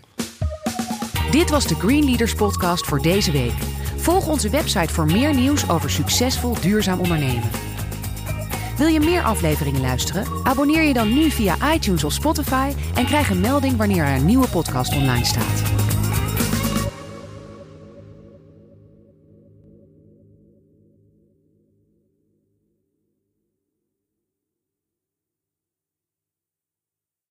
Speaker 1: Dit was de Green Leaders podcast voor deze week. Volg onze website voor meer nieuws over succesvol duurzaam ondernemen. Wil je meer afleveringen luisteren? Abonneer je dan nu via iTunes of Spotify en krijg een melding wanneer er een nieuwe podcast online staat.